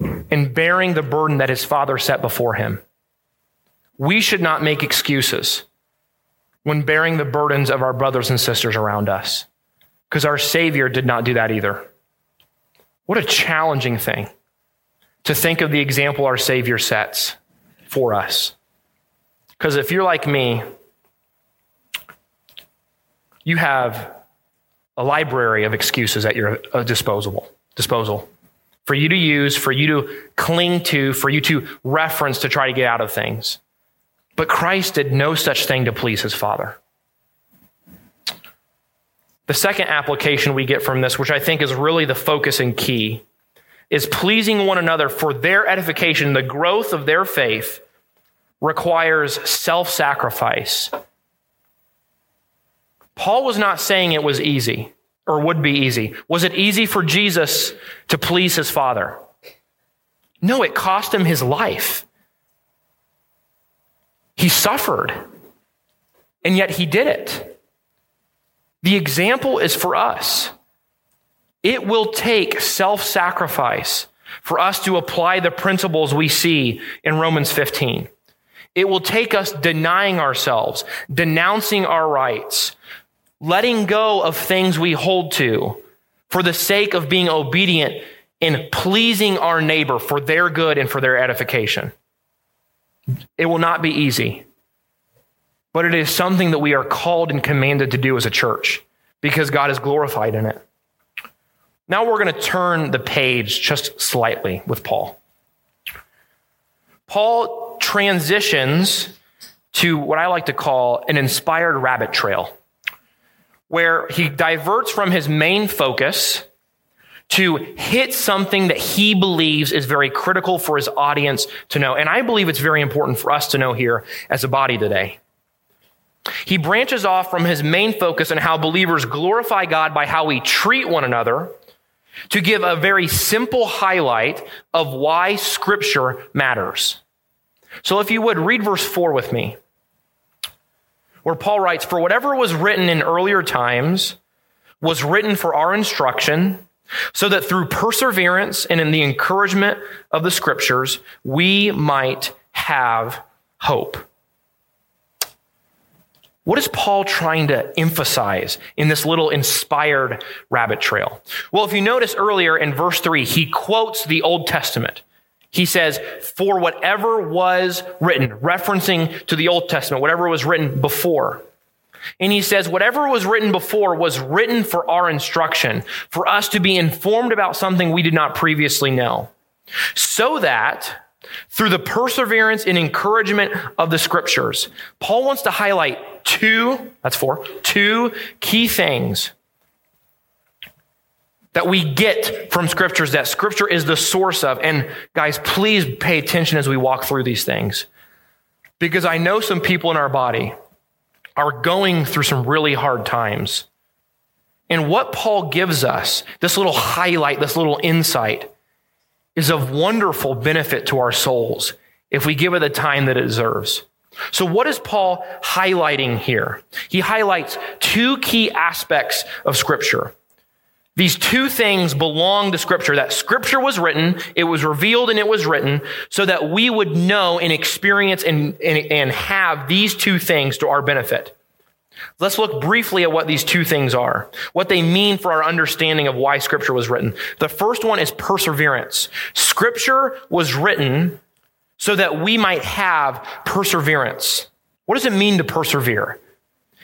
in bearing the burden that his Father set before him. We should not make excuses when bearing the burdens of our brothers and sisters around us, because our Savior did not do that either. What a challenging thing to think of the example our Savior sets for us. Because if you're like me, you have a library of excuses at your uh, disposal. Disposal for you to use, for you to cling to, for you to reference to try to get out of things. But Christ did no such thing to please his Father. The second application we get from this, which I think is really the focus and key, is pleasing one another for their edification. The growth of their faith requires self sacrifice. Paul was not saying it was easy or would be easy. Was it easy for Jesus to please his Father? No, it cost him his life. He suffered, and yet he did it. The example is for us. It will take self sacrifice for us to apply the principles we see in Romans 15. It will take us denying ourselves, denouncing our rights, letting go of things we hold to for the sake of being obedient and pleasing our neighbor for their good and for their edification. It will not be easy, but it is something that we are called and commanded to do as a church because God is glorified in it. Now we're going to turn the page just slightly with Paul. Paul transitions to what I like to call an inspired rabbit trail, where he diverts from his main focus to hit something that he believes is very critical for his audience to know. And I believe it's very important for us to know here as a body today. He branches off from his main focus on how believers glorify God by how we treat one another to give a very simple highlight of why scripture matters. So if you would read verse 4 with me, where Paul writes, For whatever was written in earlier times was written for our instruction so that through perseverance and in the encouragement of the scriptures, we might have hope. What is Paul trying to emphasize in this little inspired rabbit trail? Well, if you notice earlier in verse 3, he quotes the Old Testament. He says, For whatever was written, referencing to the Old Testament, whatever was written before. And he says, whatever was written before was written for our instruction, for us to be informed about something we did not previously know. So that through the perseverance and encouragement of the scriptures, Paul wants to highlight two, that's four, two key things that we get from scriptures that scripture is the source of. And guys, please pay attention as we walk through these things. Because I know some people in our body are going through some really hard times. And what Paul gives us, this little highlight, this little insight, is of wonderful benefit to our souls if we give it the time that it deserves. So, what is Paul highlighting here? He highlights two key aspects of Scripture. These two things belong to Scripture that Scripture was written, it was revealed and it was written, so that we would know and experience and, and, and have these two things to our benefit. Let's look briefly at what these two things are, what they mean for our understanding of why Scripture was written. The first one is perseverance. Scripture was written so that we might have perseverance. What does it mean to persevere?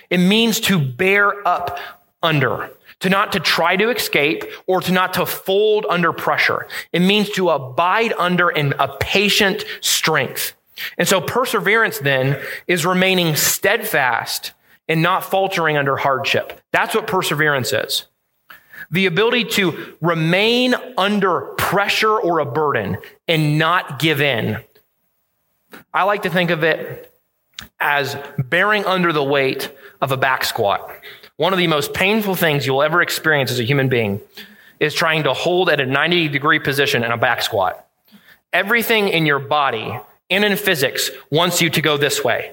It means to bear up under to not to try to escape or to not to fold under pressure. It means to abide under in a patient strength. And so perseverance then is remaining steadfast and not faltering under hardship. That's what perseverance is. The ability to remain under pressure or a burden and not give in. I like to think of it as bearing under the weight of a back squat. One of the most painful things you'll ever experience as a human being is trying to hold at a 90 degree position in a back squat. Everything in your body and in physics wants you to go this way.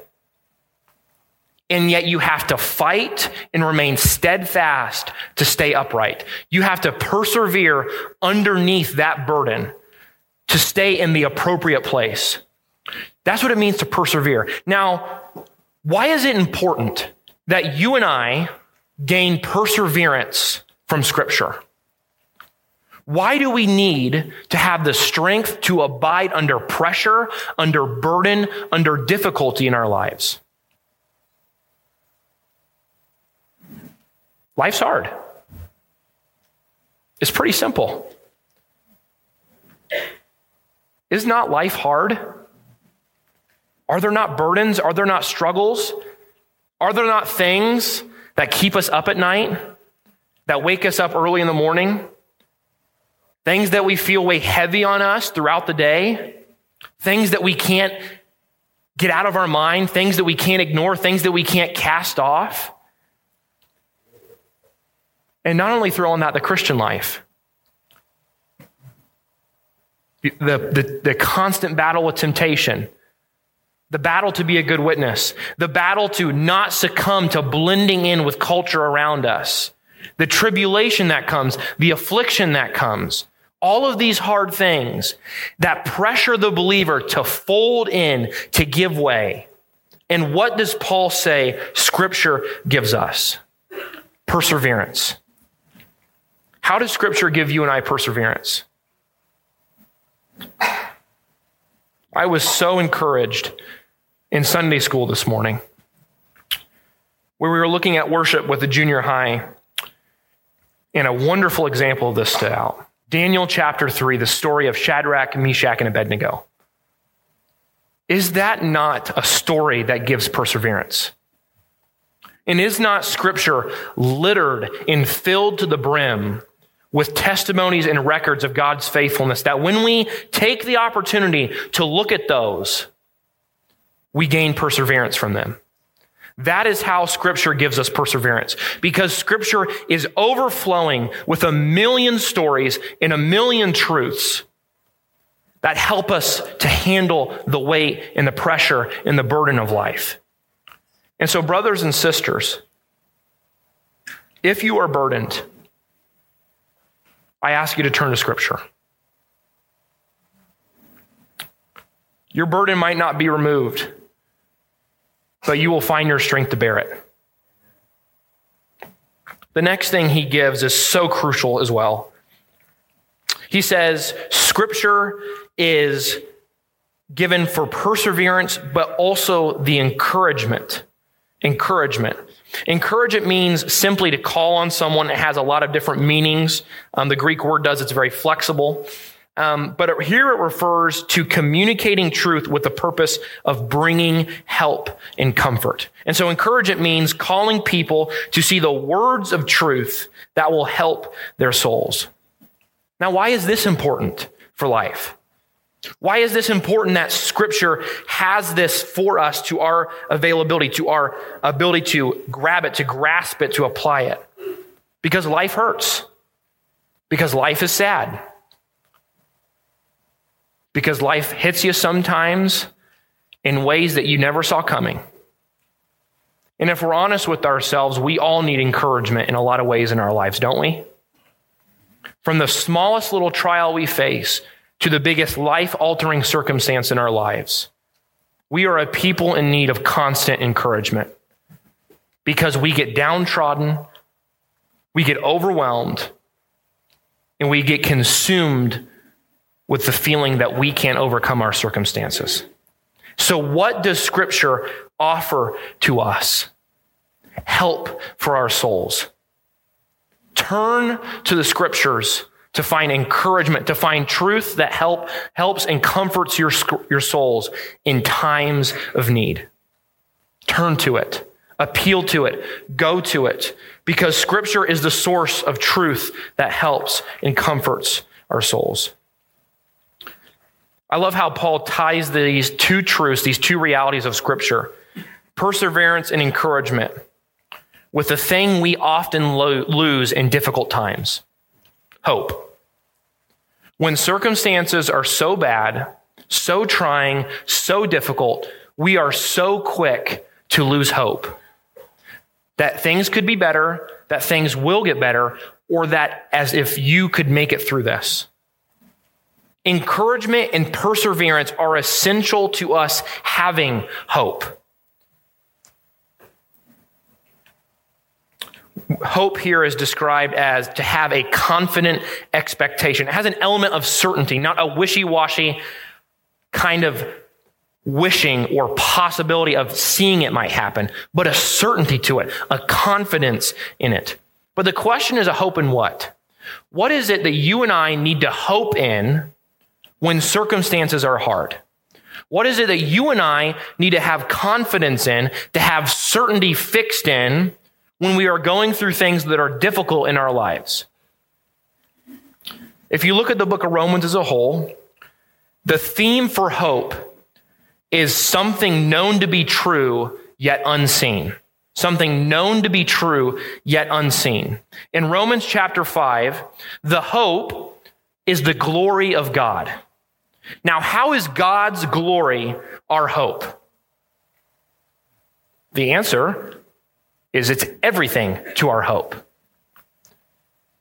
And yet you have to fight and remain steadfast to stay upright. You have to persevere underneath that burden to stay in the appropriate place. That's what it means to persevere. Now, why is it important that you and I gain perseverance from Scripture? Why do we need to have the strength to abide under pressure, under burden, under difficulty in our lives? Life's hard. It's pretty simple. Is not life hard? Are there not burdens? Are there not struggles? Are there not things that keep us up at night, that wake us up early in the morning? Things that we feel weigh heavy on us throughout the day? Things that we can't get out of our mind? Things that we can't ignore? Things that we can't cast off? And not only throw on that the Christian life, the, the, the constant battle with temptation, the battle to be a good witness, the battle to not succumb to blending in with culture around us, the tribulation that comes, the affliction that comes, all of these hard things that pressure the believer to fold in, to give way. And what does Paul say scripture gives us? Perseverance. How does Scripture give you and I perseverance? I was so encouraged in Sunday school this morning where we were looking at worship with the junior high, and a wonderful example of this stood out. Daniel chapter 3, the story of Shadrach, Meshach, and Abednego. Is that not a story that gives perseverance? And is not scripture littered and filled to the brim with testimonies and records of God's faithfulness, that when we take the opportunity to look at those, we gain perseverance from them. That is how scripture gives us perseverance because scripture is overflowing with a million stories and a million truths that help us to handle the weight and the pressure and the burden of life. And so, brothers and sisters, if you are burdened, I ask you to turn to Scripture. Your burden might not be removed, but you will find your strength to bear it. The next thing he gives is so crucial as well. He says, Scripture is given for perseverance, but also the encouragement. Encouragement. Encouragement means simply to call on someone. It has a lot of different meanings. Um, the Greek word does, it's very flexible. Um, but here it refers to communicating truth with the purpose of bringing help and comfort. And so encouragement means calling people to see the words of truth that will help their souls. Now, why is this important for life? Why is this important that scripture has this for us to our availability, to our ability to grab it, to grasp it, to apply it? Because life hurts. Because life is sad. Because life hits you sometimes in ways that you never saw coming. And if we're honest with ourselves, we all need encouragement in a lot of ways in our lives, don't we? From the smallest little trial we face to the biggest life altering circumstance in our lives. We are a people in need of constant encouragement because we get downtrodden, we get overwhelmed, and we get consumed with the feeling that we can't overcome our circumstances. So, what does Scripture offer to us? Help for our souls. Turn to the Scriptures to find encouragement, to find truth that help, helps and comforts your, your souls in times of need. Turn to it, appeal to it, go to it, because scripture is the source of truth that helps and comforts our souls. I love how Paul ties these two truths, these two realities of scripture, perseverance and encouragement, with the thing we often lo- lose in difficult times hope. When circumstances are so bad, so trying, so difficult, we are so quick to lose hope that things could be better, that things will get better, or that as if you could make it through this. Encouragement and perseverance are essential to us having hope. Hope here is described as to have a confident expectation. It has an element of certainty, not a wishy washy kind of wishing or possibility of seeing it might happen, but a certainty to it, a confidence in it. But the question is a hope in what? What is it that you and I need to hope in when circumstances are hard? What is it that you and I need to have confidence in, to have certainty fixed in when we are going through things that are difficult in our lives? If you look at the book of Romans as a whole, the theme for hope is something known to be true yet unseen. Something known to be true yet unseen. In Romans chapter 5, the hope is the glory of God. Now, how is God's glory our hope? The answer is it's everything to our hope.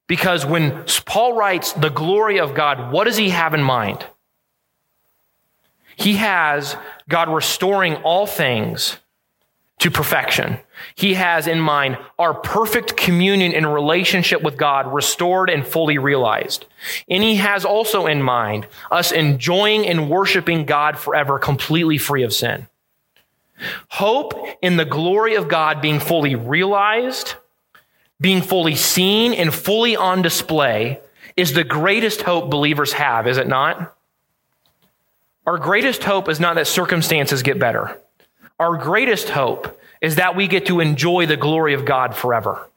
Because when Paul writes the glory of God, what does he have in mind? He has God restoring all things to perfection. He has in mind our perfect communion and relationship with God restored and fully realized. And he has also in mind us enjoying and worshiping God forever, completely free of sin. Hope in the glory of God being fully realized, being fully seen, and fully on display is the greatest hope believers have, is it not? Our greatest hope is not that circumstances get better. Our greatest hope is that we get to enjoy the glory of God forever.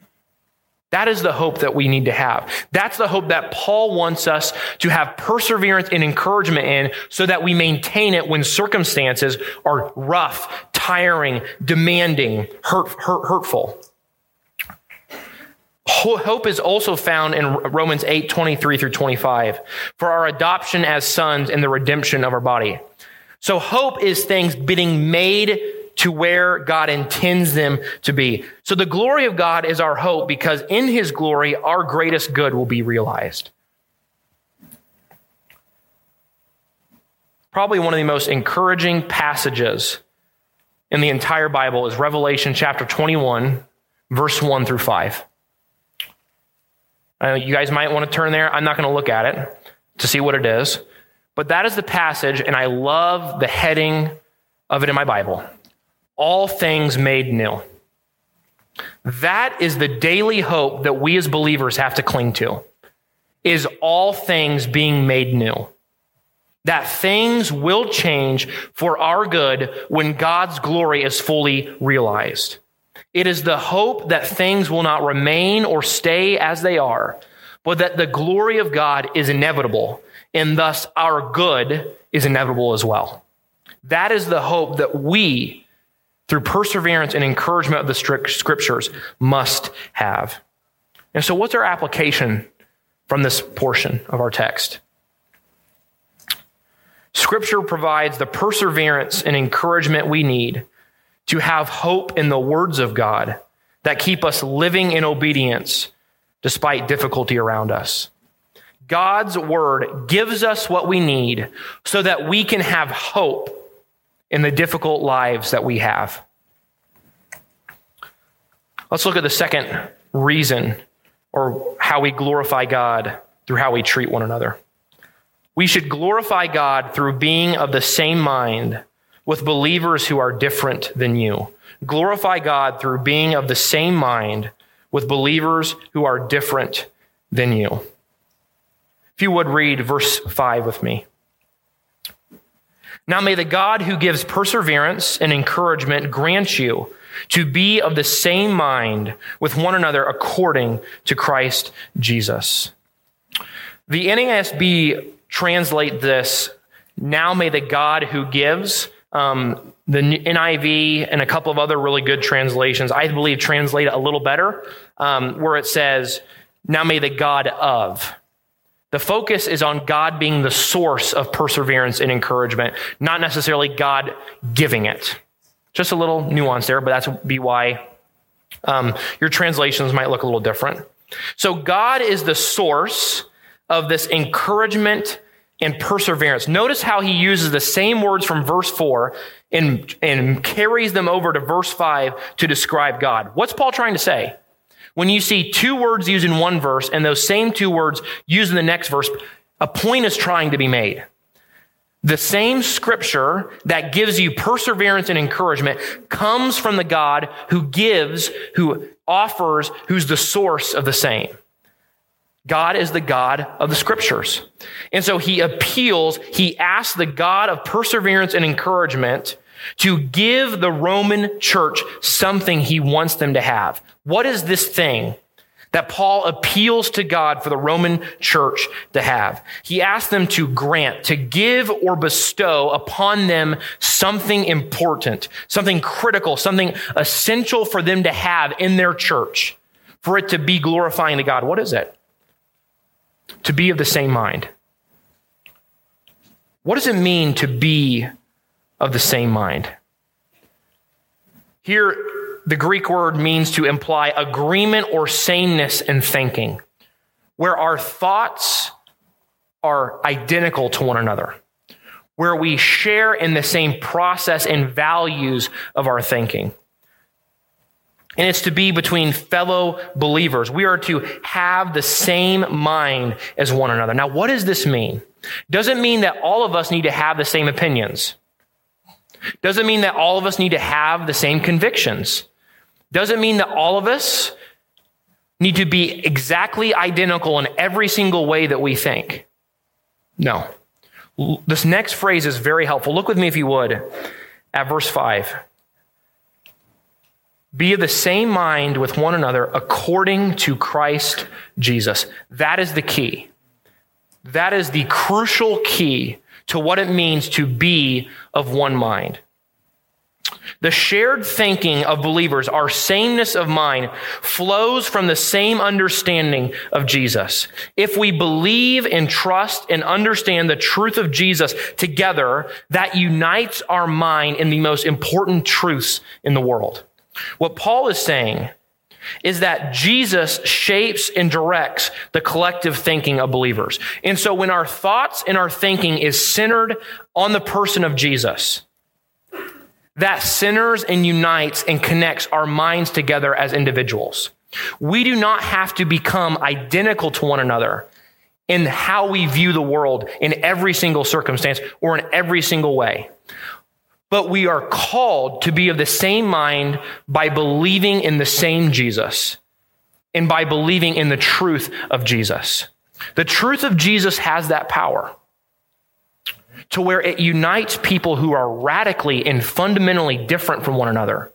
That is the hope that we need to have. That's the hope that Paul wants us to have perseverance and encouragement in so that we maintain it when circumstances are rough, tiring, demanding, hurt, hurt, hurtful. Hope is also found in Romans 8, 23 through 25 for our adoption as sons and the redemption of our body. So hope is things being made to where God intends them to be. So the glory of God is our hope because in his glory, our greatest good will be realized. Probably one of the most encouraging passages in the entire Bible is Revelation chapter 21, verse 1 through 5. Uh, you guys might want to turn there. I'm not going to look at it to see what it is. But that is the passage, and I love the heading of it in my Bible All things made new. That is the daily hope that we as believers have to cling to. Is all things being made new. That things will change for our good when God's glory is fully realized. It is the hope that things will not remain or stay as they are, but that the glory of God is inevitable, and thus our good is inevitable as well. That is the hope that we, through perseverance and encouragement of the strict scriptures, must have. And so, what's our application from this portion of our text? Scripture provides the perseverance and encouragement we need to have hope in the words of God that keep us living in obedience despite difficulty around us. God's word gives us what we need so that we can have hope in the difficult lives that we have. Let's look at the second reason or how we glorify God through how we treat one another. We should glorify God through being of the same mind with believers who are different than you. Glorify God through being of the same mind with believers who are different than you. If you would read verse 5 with me. Now may the God who gives perseverance and encouragement grant you to be of the same mind with one another according to Christ Jesus. The NASB translate this, now may the God who gives um, the NIV and a couple of other really good translations, I believe, translate it a little better, um, where it says, Now may the God of. The focus is on God being the source of perseverance and encouragement, not necessarily God giving it. Just a little nuance there, but that's be why um, your translations might look a little different. So God is the source of this encouragement and perseverance. Notice how he uses the same words from verse 4 and, and carries them over to verse 5 to describe God. What's Paul trying to say? When you see two words used in one verse and those same two words used in the next verse, a point is trying to be made. The same scripture that gives you perseverance and encouragement comes from the God who gives, who offers, who's the source of the same. God is the God of the scriptures. And so he appeals, he asks the God of perseverance and encouragement to give the Roman church something he wants them to have. What is this thing that Paul appeals to God for the Roman church to have? He asks them to grant, to give or bestow upon them something important, something critical, something essential for them to have in their church, for it to be glorifying to God. What is it? to be of the same mind. What does it mean to be of the same mind? Here, the Greek word means to imply agreement or sameness in thinking, where our thoughts are identical to one another, where we share in the same process and values of our thinking and it's to be between fellow believers. We are to have the same mind as one another. Now, what does this mean? Doesn't mean that all of us need to have the same opinions. Doesn't mean that all of us need to have the same convictions. Doesn't mean that all of us need to be exactly identical in every single way that we think. No. This next phrase is very helpful. Look with me, if you would, at verse 5. Be of the same mind with one another according to Christ Jesus. That is the key. That is the crucial key to what it means to be of one mind. The shared thinking of believers, our sameness of mind, flows from the same understanding of Jesus. If we believe and trust and understand the truth of Jesus together, that unites our mind in the most important truths in the world. What Paul is saying is that Jesus shapes and directs the collective thinking of believers. And so when our thoughts and our thinking is centered on the person of Jesus, that centers and unites and connects our minds together as individuals. We do not have to become identical to one another in how we view the world in every single circumstance or in every single way but we are called to be of the same mind by believing in the same Jesus and by believing in the truth of Jesus. The truth of Jesus has that power to where it unites people who are radically and fundamentally different from one another.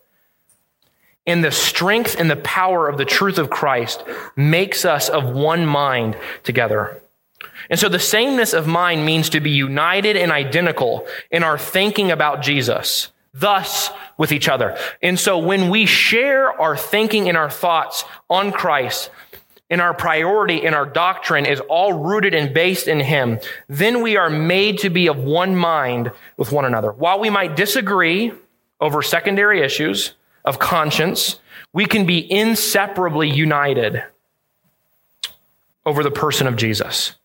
And the strength and the power of the truth of Christ makes us of one mind together. And so the sameness of mind means to be united and identical in our thinking about Jesus, thus with each other. And so when we share our thinking and our thoughts on Christ, and our priority and our doctrine is all rooted and based in Him, then we are made to be of one mind with one another. While we might disagree over secondary issues of conscience, we can be inseparably united over the person of Jesus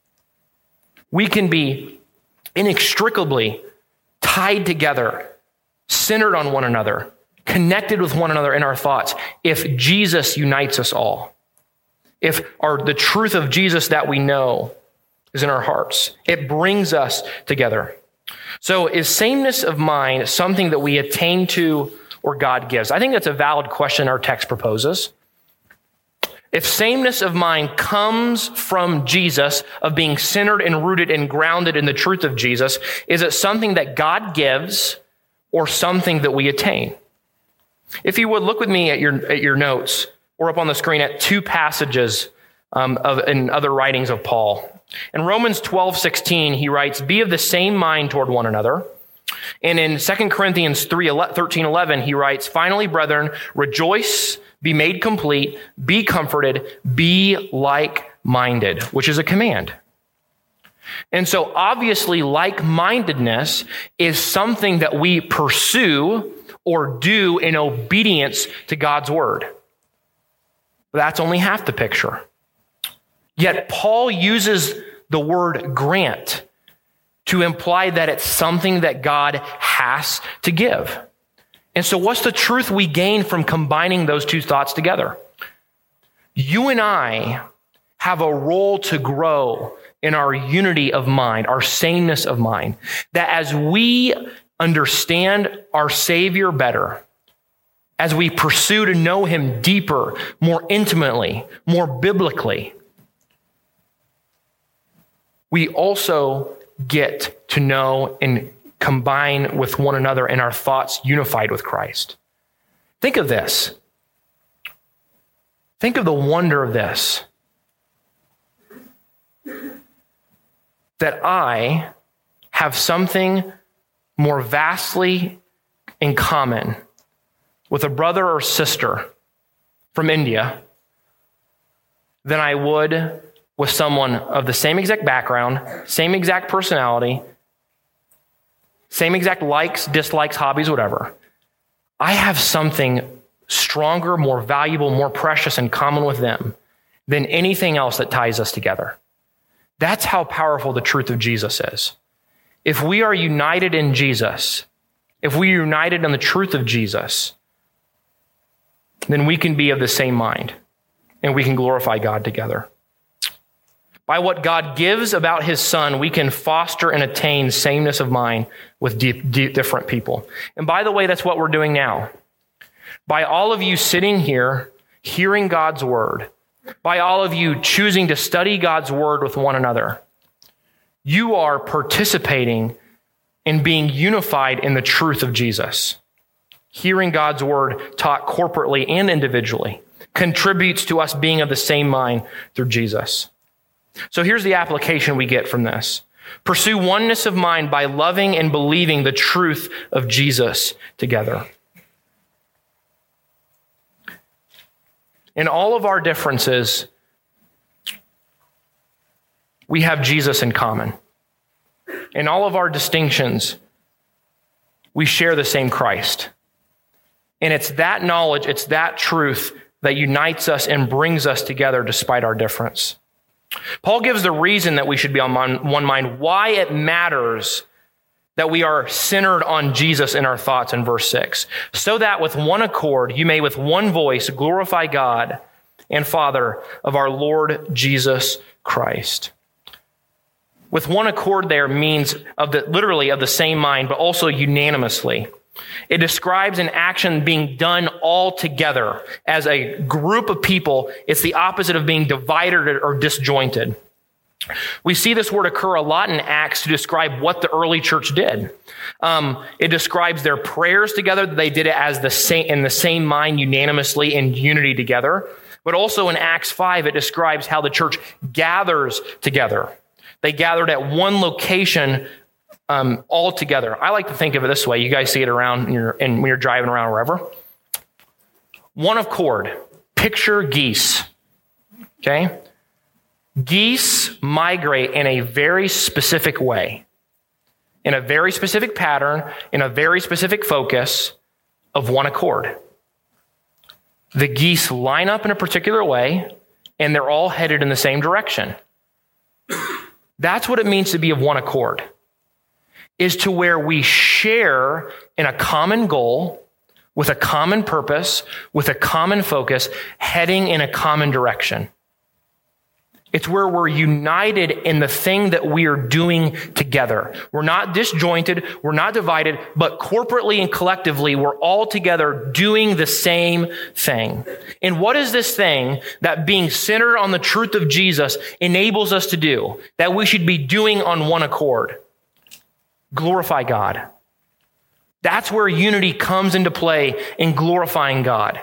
we can be inextricably tied together, centered on one another, connected with one another in our thoughts if Jesus unites us all. If our, the truth of Jesus that we know is in our hearts, it brings us together. So, is sameness of mind something that we attain to or God gives? I think that's a valid question our text proposes. If sameness of mind comes from Jesus, of being centered and rooted and grounded in the truth of Jesus, is it something that God gives or something that we attain? If you would look with me at your, at your notes or up on the screen at two passages um, of, in other writings of Paul. In Romans 12, 16, he writes, Be of the same mind toward one another. And in 2 Corinthians 3, 13, 11, he writes, Finally, brethren, rejoice be made complete, be comforted, be like minded, which is a command. And so obviously like-mindedness is something that we pursue or do in obedience to God's word. But that's only half the picture. Yet Paul uses the word grant to imply that it's something that God has to give. And so what's the truth we gain from combining those two thoughts together? You and I have a role to grow in our unity of mind, our sameness of mind. That as we understand our Savior better, as we pursue to know Him deeper, more intimately, more biblically, we also get to know and combine with one another and our thoughts unified with Christ. Think of this. Think of the wonder of this. That I have something more vastly in common with a brother or sister from India than I would with someone of the same exact background, same exact personality, same exact likes, dislikes, hobbies, whatever. I have something stronger, more valuable, more precious in common with them than anything else that ties us together. That's how powerful the truth of Jesus is. If we are united in Jesus, if we are united in the truth of Jesus, then we can be of the same mind and we can glorify God together. By what God gives about his son, we can foster and attain sameness of mind with deep, deep, different people. And by the way, that's what we're doing now. By all of you sitting here, hearing God's word, by all of you choosing to study God's word with one another, you are participating in being unified in the truth of Jesus. Hearing God's word taught corporately and individually contributes to us being of the same mind through Jesus. So here's the application we get from this. Pursue oneness of mind by loving and believing the truth of Jesus together. In all of our differences, we have Jesus in common. In all of our distinctions, we share the same Christ. And it's that knowledge, it's that truth that unites us and brings us together despite our difference. Paul gives the reason that we should be on one mind, why it matters that we are centered on Jesus in our thoughts in verse 6. So that with one accord you may with one voice glorify God and Father of our Lord Jesus Christ. With one accord there means of the, literally of the same mind, but also unanimously. It describes an action being done all together as a group of people. It's the opposite of being divided or disjointed. We see this word occur a lot in Acts to describe what the early church did. Um, it describes their prayers together. They did it as the same, in the same mind, unanimously in unity together. But also in Acts 5, it describes how the church gathers together. They gathered at one location um, all together. I like to think of it this way. You guys see it around and, you're, when you're driving around wherever. One accord. Picture geese. Okay? Geese migrate in a very specific way, in a very specific pattern, in a very specific focus of one accord. The geese line up in a particular way, and they're all headed in the same direction. That's what it means to be of one accord is to where we share in a common goal, with a common purpose, with a common focus, heading in a common direction. It's where we're united in the thing that we are doing together. We're not disjointed. We're not divided, but corporately and collectively, we're all together doing the same thing. And what is this thing that being centered on the truth of Jesus enables us to do that we should be doing on one accord? Glorify God. That's where unity comes into play in glorifying God,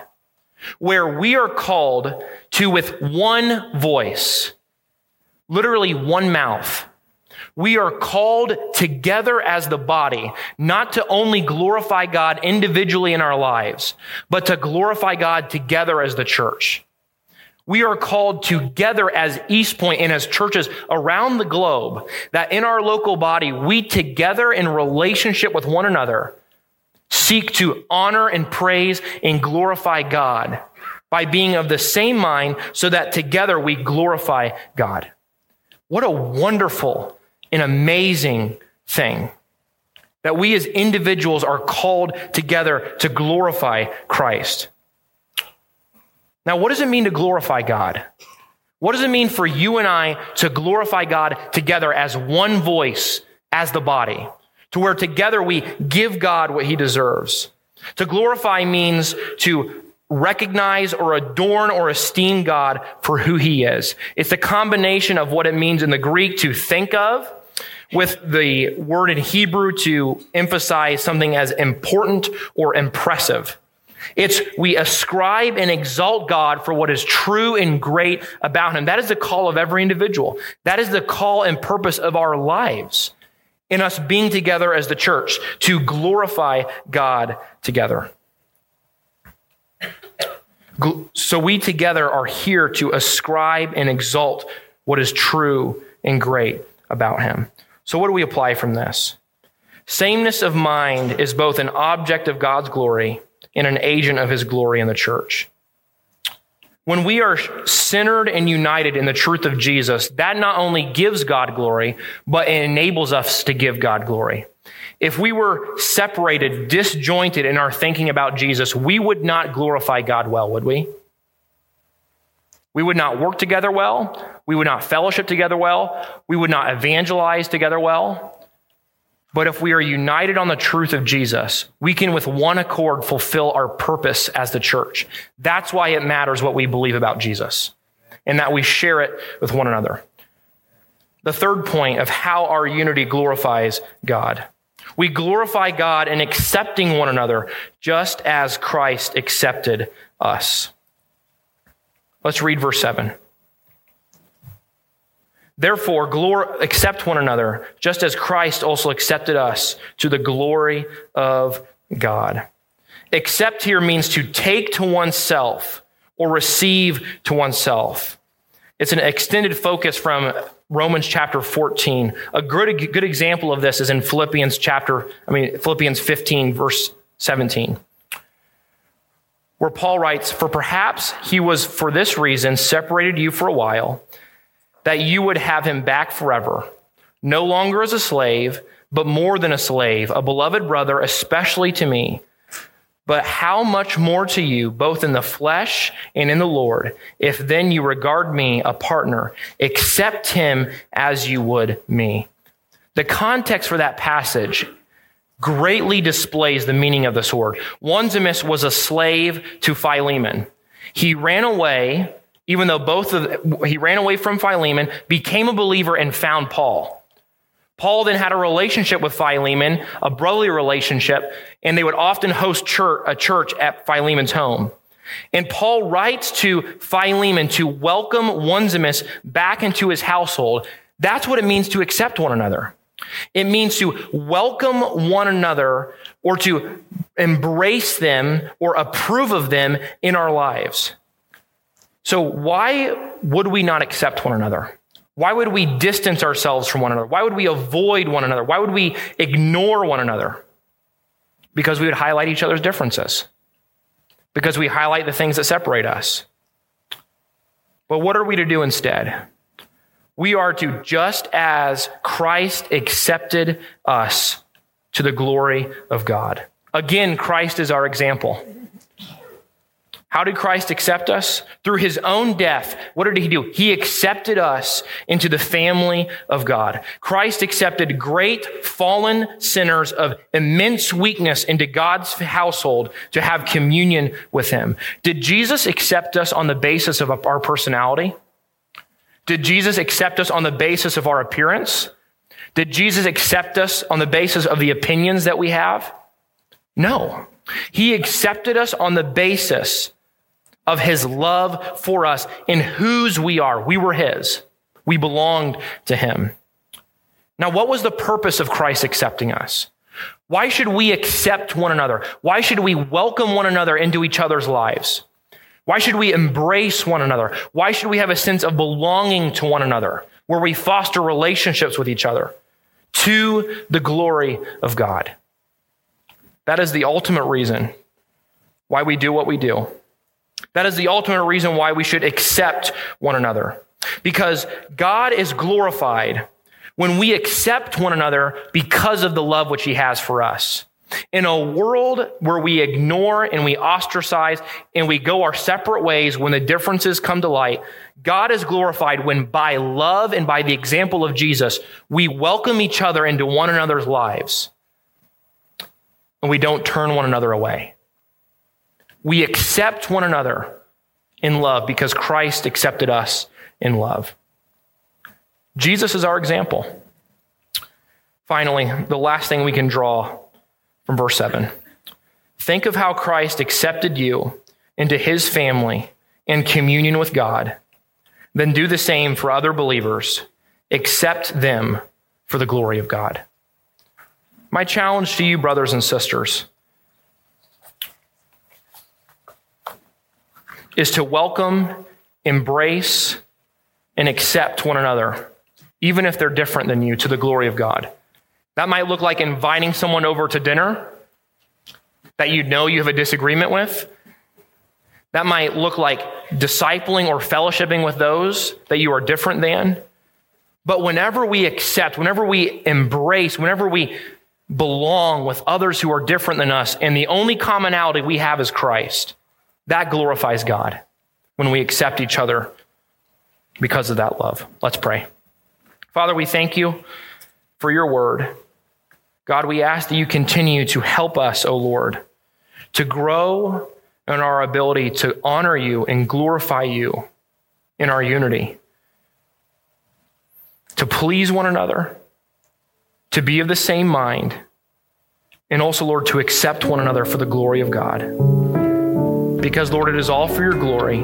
where we are called to, with one voice, literally one mouth, we are called together as the body, not to only glorify God individually in our lives, but to glorify God together as the church. We are called together as East Point and as churches around the globe that in our local body, we together in relationship with one another seek to honor and praise and glorify God by being of the same mind so that together we glorify God. What a wonderful and amazing thing that we as individuals are called together to glorify Christ. Now, what does it mean to glorify God? What does it mean for you and I to glorify God together as one voice, as the body, to where together we give God what he deserves? To glorify means to recognize or adorn or esteem God for who he is. It's a combination of what it means in the Greek to think of with the word in Hebrew to emphasize something as important or impressive. It's we ascribe and exalt God for what is true and great about him. That is the call of every individual. That is the call and purpose of our lives in us being together as the church to glorify God together. So we together are here to ascribe and exalt what is true and great about him. So what do we apply from this? Sameness of mind is both an object of God's glory and an agent of his glory in the church. When we are centered and united in the truth of Jesus, that not only gives God glory, but it enables us to give God glory. If we were separated, disjointed in our thinking about Jesus, we would not glorify God well, would we? We would not work together well. We would not fellowship together well. We would not evangelize together well. But if we are united on the truth of Jesus, we can with one accord fulfill our purpose as the church. That's why it matters what we believe about Jesus and that we share it with one another. The third point of how our unity glorifies God. We glorify God in accepting one another just as Christ accepted us. Let's read verse 7. Therefore, glor- accept one another, just as Christ also accepted us to the glory of God. Accept here means to take to oneself or receive to oneself. It's an extended focus from Romans chapter 14. A good, good example of this is in Philippians chapter, I mean, Philemon 15, verse 17, where Paul writes, For perhaps he was for this reason separated you for a while that you would have him back forever, no longer as a slave, but more than a slave, a beloved brother, especially to me. But how much more to you, both in the flesh and in the Lord, if then you regard me a partner, accept him as you would me. The context for that passage greatly displays the meaning of the sword. Onesimus was a slave to Philemon. He ran away even though both of he ran away from Philemon, became a believer and found Paul. Paul then had a relationship with Philemon, a brotherly relationship, and they would often host church, a church at Philemon's home. And Paul writes to Philemon to welcome Onesimus back into his household. That's what it means to accept one another. It means to welcome one another or to embrace them or approve of them in our lives. So, why would we not accept one another? Why would we distance ourselves from one another? Why would we avoid one another? Why would we ignore one another? Because we would highlight each other's differences, because we highlight the things that separate us. But what are we to do instead? We are to, just as Christ accepted us to the glory of God. Again, Christ is our example. How did Christ accept us? Through his own death. What did he do? He accepted us into the family of God. Christ accepted great fallen sinners of immense weakness into God's household to have communion with him. Did Jesus accept us on the basis of our personality? Did Jesus accept us on the basis of our appearance? Did Jesus accept us on the basis of the opinions that we have? No. He accepted us on the basis of his love for us in whose we are. We were his. We belonged to him. Now, what was the purpose of Christ accepting us? Why should we accept one another? Why should we welcome one another into each other's lives? Why should we embrace one another? Why should we have a sense of belonging to one another where we foster relationships with each other to the glory of God? That is the ultimate reason why we do what we do. That is the ultimate reason why we should accept one another. Because God is glorified when we accept one another because of the love which he has for us. In a world where we ignore and we ostracize and we go our separate ways when the differences come to light, God is glorified when by love and by the example of Jesus, we welcome each other into one another's lives and we don't turn one another away. We accept one another in love because Christ accepted us in love. Jesus is our example. Finally, the last thing we can draw from verse 7 think of how Christ accepted you into his family in communion with God. Then do the same for other believers. Accept them for the glory of God. My challenge to you, brothers and sisters, is to welcome, embrace, and accept one another, even if they're different than you, to the glory of God. That might look like inviting someone over to dinner that you know you have a disagreement with. That might look like discipling or fellowshipping with those that you are different than. But whenever we accept, whenever we embrace, whenever we belong with others who are different than us, and the only commonality we have is Christ, that glorifies God when we accept each other because of that love. Let's pray. Father, we thank you for your word. God, we ask that you continue to help us, O Lord, to grow in our ability to honor you and glorify you in our unity, to please one another, to be of the same mind, and also, Lord, to accept one another for the glory of God. Because, Lord, it is all for your glory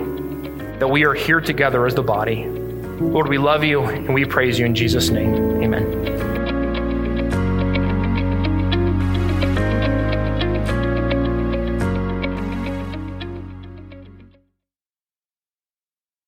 that we are here together as the body. Lord, we love you and we praise you in Jesus' name. Amen.